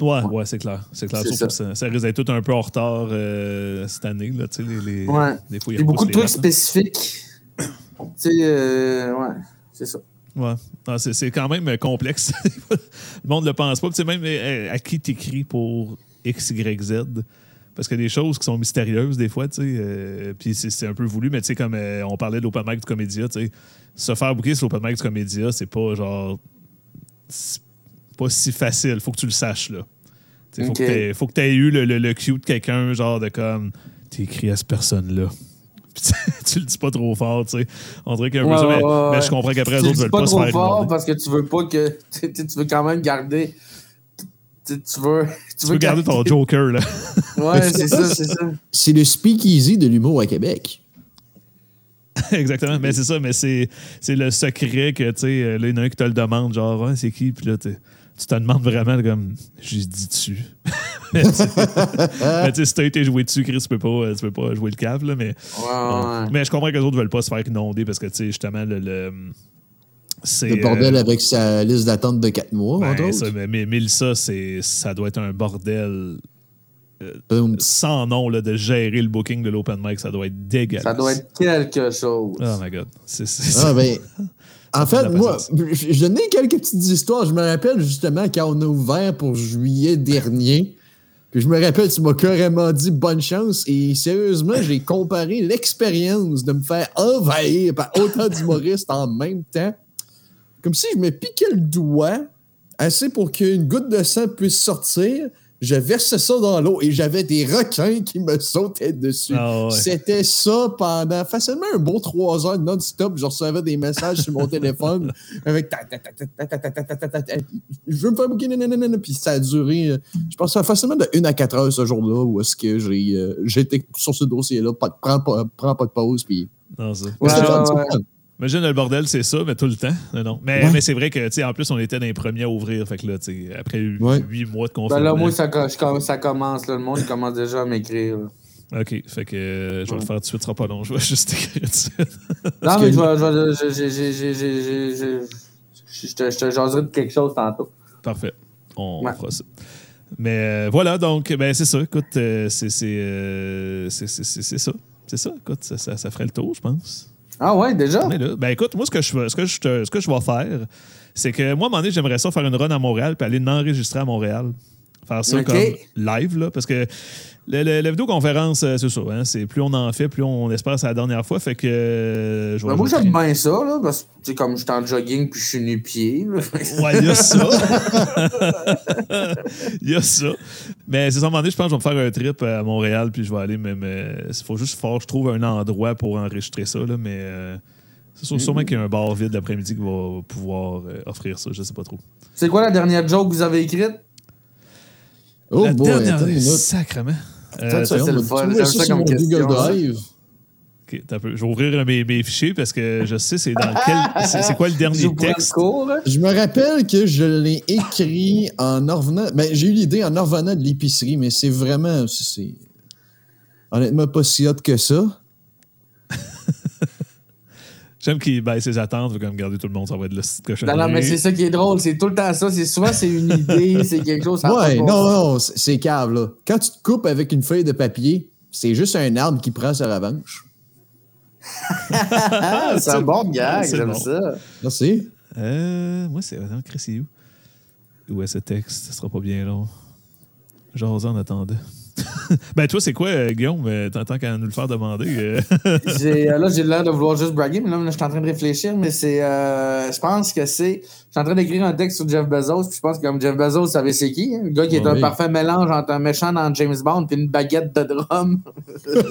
Ouais, ouais, c'est clair. C'est clair. Ça. ça, ça risque d'être tout un peu en retard euh, cette année. Là, tu sais, les, les- Ouais. Des fois, Il y a beaucoup de trucs dates, spécifiques. Tu sais, euh, ouais, c'est ça. Ouais. Non, c'est, c'est quand même euh, complexe. le monde ne le pense pas. Tu sais, même euh, à qui t'écris pour X, Y, Z? Parce qu'il y a des choses qui sont mystérieuses des fois, tu sais. euh, puis c'est, un peu voulu, mais tu sais, comme euh, on parlait de l'open mic du Comédia, tu sais, se faire booker sur l'open mic du Comédia, c'est pas genre. Pas si facile. Faut que tu le saches, là. Sais, Faut que t'aies- faut que tu aies eu le, le, le cue de quelqu'un, genre de comme. T'es écrit à cette personne-là. Tu- tu le dis pas trop fort, tu sais. On dirait qu'il y a un peu Ouais, ça, mais, ouais, je comprends qu'après, les Tu le autres dis veulent pas pas se trop faire fort inonder. parce que tu veux pas que. Tu tu- tu veux quand même garder. Tu, tu veux. Tu veux garder ton Joker, là. Ouais, c'est ça, c'est ça. C'est le speakeasy de l'humour à Québec. Exactement. Mais c'est ça, mais c'est, c'est le secret que, tu sais, euh, là, il y en a un qui te le demande, genre, c'est qui? Puis là, tu te demandes vraiment, comme, j'ai dit dessus. mais tu mais tu sais, si t'as été joué dessus, Chris, tu peux pas, euh, tu peux pas jouer le cave, là, mais. Ouais, ouais. Mais je comprends que les autres veulent pas se faire inonder parce que, tu sais, justement, le. le bordel euh, avec sa liste d'attente de 4 mois, ben, entre ça, mais, mais ça doit être un bordel sans nom là, de gérer le booking de l'open mic. Ça doit être dégueulasse. Ça doit être quelque chose. Oh my god. Ah, ben, en fait moi, je je donnais quelques petites histoires. Je me rappelle justement quand on a ouvert pour juillet dernier. Puis je me rappelle, tu m'as carrément dit bonne chance. Et sérieusement, j'ai comparé l'expérience de me faire envahir par autant d'humoristes en même temps. Comme si je me piquais le doigt assez pour qu'une goutte de sang puisse sortir je versais ça dans l'eau et j'avais des requins qui me sautaient dessus. C'était ça pendant facilement un beau trois heures non-stop. Je recevais des messages sur mon téléphone avec je veux me faire bouquer, puis ça a duré, je pense, facilement de 1 à 4 heures ce jour-là où est-ce que j'ai j'étais sur ce dossier-là, prends, pas de pause, puis. Imagine le bordel, c'est ça, mais tout le temps. Non, non. Mais, Ouais. mais c'est vrai que, tu sais, en plus, on était dans les premiers à ouvrir. Fait que là, tu sais, après huit Ouais. huit mois de Ben confinement. là, moi, ça, je ça commence. Là, le monde commence déjà à m'écrire. OK. Fait que euh, je vais le faire tout de suite, ce sera pas long. Je vais juste écrire dessus. Non, que- mais je vais. je vais- je- j'ai- j'ai- j'ai- j'ai- j'ai- j'ai- Je te jaserai de quelque chose tantôt. Parfait. On Ouais. fera ça. Mais euh, voilà, donc, ben, c'est ça. Écoute, euh, c'est euh, ça. C'est ça. Écoute, ça, ça, ça ferait le tour, je pense. Ah ouais, déjà? On est là. Ben écoute, moi, ce que je, ce que je, te- ce que je vais faire, c'est que moi, à un moment donné, j'aimerais ça faire une run à Montréal puis aller l'enregistrer à Montréal. Faire ça comme live, là, parce que le- le- la vidéoconférence, euh, c'est ça. Hein, c'est plus on en fait, plus on espère que c'est la dernière fois. Fait que euh, je vais Ben, moi, j'aime bien ça, là, parce que, comme je suis en jogging puis je suis nu-pied. Ouais, il y a ça. Il y a ça. Mais c'est ça, à un moment donné, je pense que je vais me faire un trip à Montréal, puis je vais aller même. Il faut juste fort que je trouve un endroit pour enregistrer ça, là, mais euh, c'est sûr- sûrement qu'il y a un bar vide l'après-midi qui va pouvoir euh, offrir ça, je sais pas trop. C'est quoi la dernière joke que vous avez écrite? Oh La boy, dernière, sacrement. Euh, Ça, ça, c'est le fun. ça comme Google. Drive. ok, t'as un peu. Je vais ouvrir mes, mes fichiers parce que je sais c'est dans quel. C'est c'est quoi le dernier vous texte? cours. Je me rappelle que je l'ai écrit en en revenant. Ben, j'ai eu l'idée en en revenant de l'épicerie, mais c'est vraiment. C'est honnêtement pas si hot que ça. J'aime qu'il baisse ses attentes, comme garder tout le monde, ça va être le site cochon. Non, non, mais c'est ça qui est drôle. C'est tout le temps ça. C'est souvent, c'est une idée, c'est quelque chose. Ouais, non, non, c'est c'est cave, là. Quand tu te coupes avec une feuille de papier, c'est juste un arbre qui prend sa revanche. Ah, c'est un bon gag, C'est j'aime bon. ça. Merci. Euh, moi, c'est. Attends, Chris, il est où? Où est ce texte? Ce sera pas bien long. J'ose en attendant. ben, toi, c'est quoi, euh, Guillaume? Euh, tant qu'à nous le faire demander. euh, J'ai, là, j'ai l'air de vouloir juste braguer, mais là, là, je suis en train de réfléchir, mais c'est. euh, je pense que c'est. Je suis en train d'écrire un texte sur Jeff Bezos, puis je pense que comme Jeff Bezos, vous savez c'est qui? hein? Le gars qui est Ouais, un oui. parfait mélange entre un méchant dans James Bond puis une baguette de drum.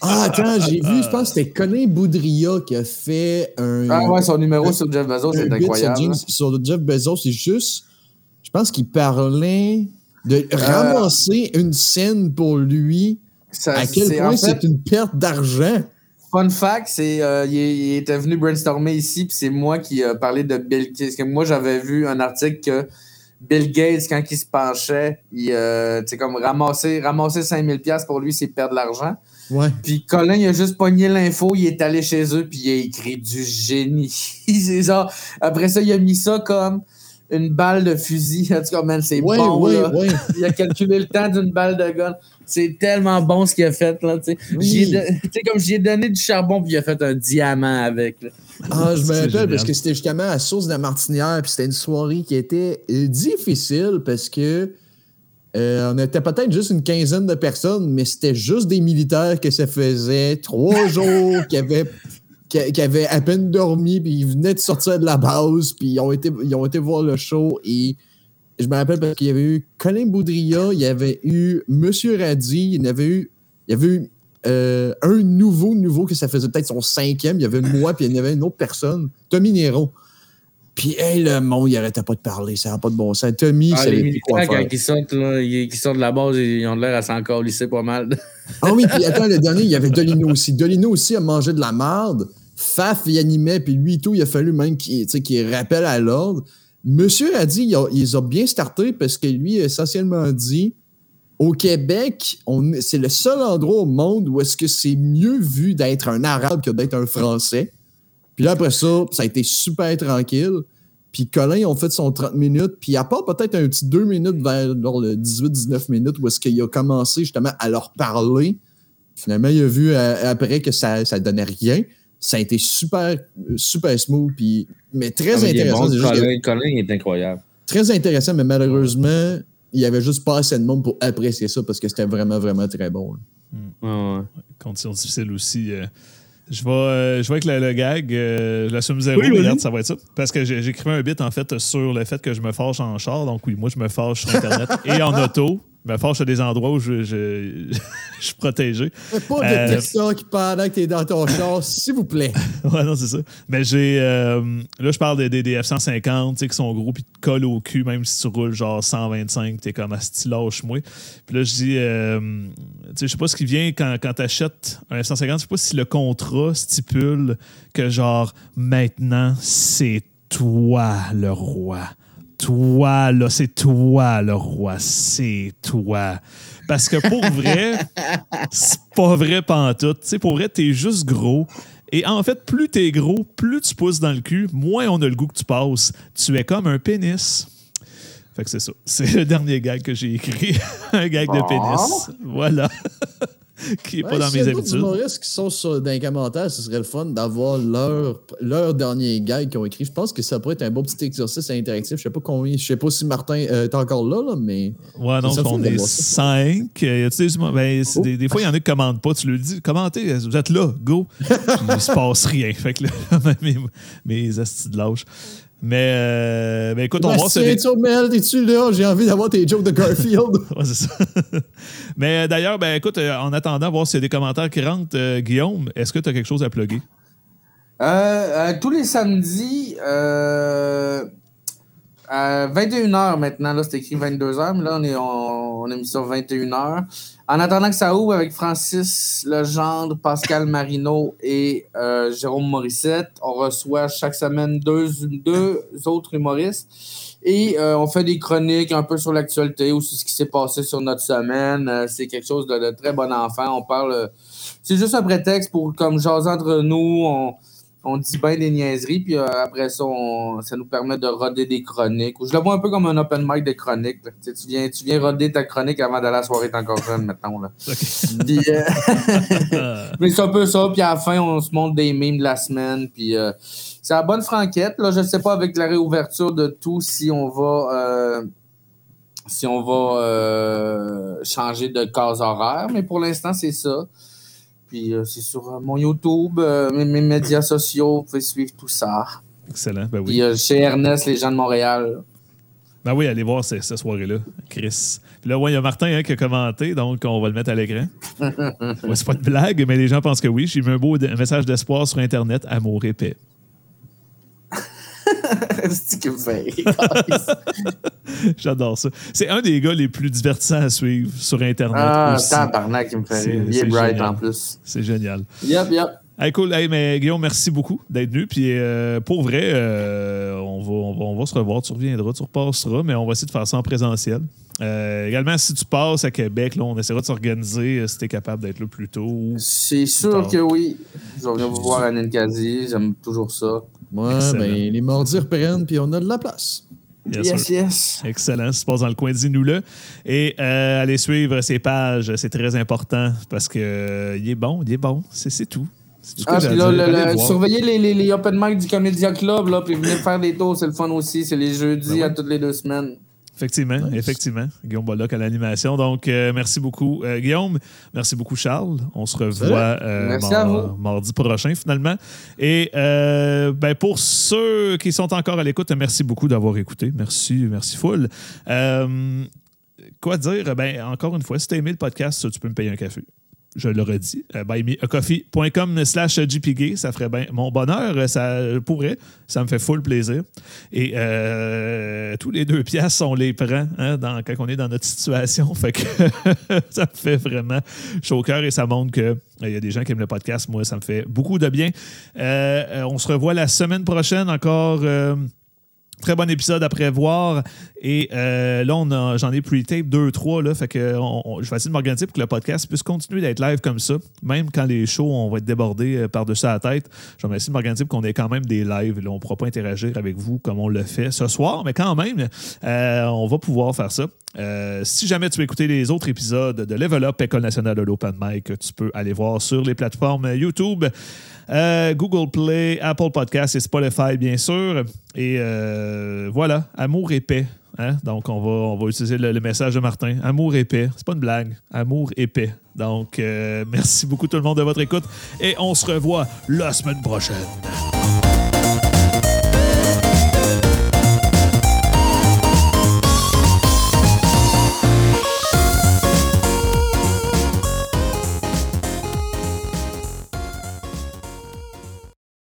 Ah, attends, j'ai vu, je pense que c'était Colin Boudria qui a fait un. Ah ouais, son numéro sur Jeff Bezos, c'est incroyable. Sur, James- sur Jeff Bezos, c'est juste. Je pense qu'il parlait de ramasser une scène pour lui. Ça, À quel en point fait, c'est une perte d'argent? Fun fact, c'est euh, il, était venu brainstormer ici, puis c'est moi qui ai parlé de Bill Gates. Que moi, j'avais vu un article que Bill Gates, quand il se penchait, il, euh, tu sais, comme ramasser, ramasser 5000 pièces pour lui, c'est perdre de l'argent. Ouais. Puis Colin, il a juste pogné l'info, il est allé chez eux, puis il a écrit du génie. c'est après ça, il a mis ça comme une balle de fusil. En tout cas, man, c'est bon. là. Il a calculé le temps d'une balle de gun. C'est tellement bon ce qu'il a fait. Là, tu sais. Oui. J'y ai don- tu sais, comme j'y ai donné du charbon, puis il a fait un diamant avec. là. Ah, je me rappelle parce que c'était justement à Source de la Martinière, puis c'était une soirée qui était difficile parce que euh, on était peut-être juste une quinzaine de personnes, mais c'était juste des militaires que ça faisait trois jours qui avaient, qui, qui avaient à peine dormi, puis ils venaient de sortir de la base, puis ils ont été, ils ont été voir le show et je me rappelle parce qu'il y avait eu Colin Boudria, il y avait eu Monsieur Radi, il y en avait eu, il y avait eu euh, un nouveau, nouveau, que ça faisait peut-être son cinquième. Il y avait moi, puis il y avait une autre personne, Tommy Nero. Puis, hey, le monde, il arrêtait pas de parler, ça n'a pas de bon sens. Tommy, Ah, ça les faire. quand ils sortent, là, ils, qui sortent de la base, ils ont l'air à s'encore lisser pas mal. Ah oui, puis attends, le dernier, il y avait Dolino aussi. Dolino aussi a mangé de la marde. Faf, il animait, puis lui et tout, il a fallu même qu'il qu'il rappelle à l'ordre. Monsieur a dit, il, a, il les a bien startés parce que lui a essentiellement dit au Québec, c'est le seul endroit au monde où est-ce que c'est mieux vu d'être un Arabe que d'être un Français. Puis là, après ça, ça a été super tranquille. Puis Colin, ils ont fait son 30 minutes. Puis à part peut-être un petit 2 minutes vers genre, le 18-19 minutes où est-ce qu'il a commencé justement à leur parler. Finalement, il a vu euh, après que ça ne donnait rien. Ça a été super, super smooth. Puis, mais très mais il est intéressant. bon, que- Colin, est incroyable. très intéressant, mais malheureusement, il y avait juste pas assez de monde pour apprécier ça parce que c'était vraiment, vraiment très bon. là. Ouais, ouais. Conditions difficiles aussi. euh, je vais, euh, je vais avec le, le gag. euh, la somme zéro, Oui, vas-y. regarde, ça va être ça. Parce que j'ai- j'écrivais un bit, en fait, sur le fait que je me fâche en char. Donc, oui, moi, je me fâche sur Internet et en auto. Je me fâche à des endroits où je, je, je suis protégé. Fais pas Euh, de TikTok pendant que t'es dans ton char, s'il vous plaît. Ouais, non, c'est ça. Mais j'ai. euh, là, je parle des, des, des F-150, tu sais, qui sont gros, puis te collent au cul, même si tu roules genre 125, t'es comme à style lâche-moi. Puis là, je dis. euh, tu sais, je sais pas ce qui vient quand, quand t'achètes un F-150, je sais pas si le contrat stipule que genre, maintenant, c'est toi le roi. Toi, là, c'est toi le roi, c'est toi. Parce que pour vrai, c'est pas vrai pantoute. Tu sais, pour vrai, t'es juste gros. Et en fait, plus t'es gros, plus tu pousses dans le cul, moins on a le goût que tu passes. Tu es comme un pénis. Fait que c'est ça. C'est le dernier gag que j'ai écrit. un gag de pénis. Voilà. qui est pas dans mes habitudes. humoristes qui sont sur- dans les commentaires, ce serait le fun d'avoir leur, leur dernier gag qu'ils ont écrit. Je pense que ça pourrait être un beau petit exercice interactif. Je sais pas combien, je sais pas si Martin euh, est encore là, là, mais. Ouais, serait on est cinq. Euh, ben, Oh. des, des fois, il y en a qui commandent pas. Tu le dis, commentez, vous êtes là, go. Il se passe rien. Fait que là, mes, mes astis de lâche. Mais, euh, ben, écoute, on va voir si- Bastien Turmel, es-tu là? J'ai envie d'avoir tes jokes de Garfield. Ouais, c'est ça. Mais euh, d'ailleurs, ben écoute, euh, en attendant, voir s'il y a des commentaires qui rentrent, euh, Guillaume, est-ce que tu as quelque chose à plugger? Euh, euh, tous les samedis, euh, à 21h maintenant, là, c'est écrit 22h, mais là, on, est, on, a mis ça 21h. En attendant que ça ouvre avec Francis Legendre, Pascal Marino et euh, Jérôme Morissette, on reçoit chaque semaine deux, deux autres humoristes et euh, on fait des chroniques un peu sur l'actualité ou sur ce qui s'est passé sur notre semaine. Euh, c'est quelque chose de, très bon enfant. On parle. c'est juste un prétexte pour, comme jaser entre nous, on, on dit bien des niaiseries, puis euh, après ça, on- ça nous permet de roder des chroniques. Ou Je le vois un peu comme un open mic de chroniques. Tu, viens, tu viens roder ta chronique avant d'aller à la soirée, t'es encore jeune, mettons. Là. Puis, euh, mais c'est un peu ça, puis à la fin, on se montre des mimes de la semaine, puis euh, c'est la bonne franquette. Là, je sais pas avec la réouverture de tout si on va si on va changer de case horaire, mais pour l'instant, c'est ça. Puis euh, c'est sur euh, mon YouTube, euh, mes, mes médias sociaux, vous pouvez suivre tout ça. excellent, ben oui. Puis chez Ernest, les gens de Montréal. Ben oui, allez voir ce- cette soirée-là, Chris. Puis là, ouais, il y a Martin hein, qui a commenté, donc on va le mettre à l'écran. Ouais, c'est pas de blague, mais les gens pensent que oui. J'ai mis un beau un message d'espoir sur Internet, amour et paix. C'est ce qui me fait rire. J'adore ça. C'est un des gars les plus divertissants à suivre sur Internet Ah, aussi. tabarnak, qui me fait C'est- rire. Il c'est est bright génial. en plus. C'est génial. Yep, yep. Hey, cool. Hey, mais Guillaume, merci beaucoup d'être venu. Puis euh, pour vrai, euh, on, va, on, va, on va se revoir. Tu reviendras, tu repasseras, mais on va essayer de faire ça en présentiel. Euh, également, si tu passes à Québec, là, on essaiera de s'organiser euh, si tu es capable d'être là plus tôt. C'est sûr Tard. que oui. Je venir vous voir à Ninkasi. J'aime toujours ça. Ouais, Excellent. ben, les mardis reprennent, puis on a de la place. Yes, yes. Excellent. Si tu passes dans le coin, dis-nous-le. Et euh, allez suivre ses pages. C'est très important parce que euh, il est bon, il est bon. C'est c'est tout. Ah, puis là, le- le- surveillez les, les, les open mic du Comédia Club, là, puis venez faire des tours, c'est le fun aussi. C'est les jeudis Ben ouais. à toutes les deux semaines. Effectivement, Nice. effectivement. Guillaume Bollock à l'animation. Donc, euh, merci beaucoup, euh, Guillaume. Merci beaucoup, Charles. On se revoit euh, mardi prochain, finalement. Et euh, ben, pour ceux qui sont encore à l'écoute, merci beaucoup d'avoir écouté. Merci, merci full. Euh, quoi dire? Ben, encore une fois, si tu as aimé le podcast, tu peux me payer un café. Je le redis. Euh, buymeacoffee.com slash jpg, ça ferait bien mon bonheur. Ça pourrait. Ça me fait full plaisir. Et euh, tous les deux piastres, on les prend hein, quand on est dans notre situation. Fait que ça me fait vraiment chaud au cœur et ça montre qu'il y a des gens qui aiment le podcast. Moi, ça me fait beaucoup de bien. Euh, euh, on se revoit la semaine prochaine encore. euh, Très bon épisode à prévoir. Et euh, là, on a- j'en ai pre-tape deux, trois. Là, fait que je vais essayer de m'organiser pour que le podcast puisse continuer d'être live comme ça. Même quand les shows, on va être débordés euh, par-dessus la tête. Je vais essayer de m'organiser pour qu'on ait quand même des lives. Là, on ne pourra pas interagir avec vous comme on le fait ce soir, mais quand même, euh, on va pouvoir faire ça. Si jamais tu veux écouter les autres épisodes de Level Up, École nationale de l'Open Mic, tu peux aller voir sur les plateformes YouTube, euh, Google Play, Apple Podcasts et Spotify, bien sûr. Et euh, voilà, amour et hein. Donc, on va, on va utiliser le, message de Martin. Amour et paix. C'est pas une blague. Amour et. Donc, euh, merci beaucoup tout le monde de votre écoute et on se revoit la semaine prochaine.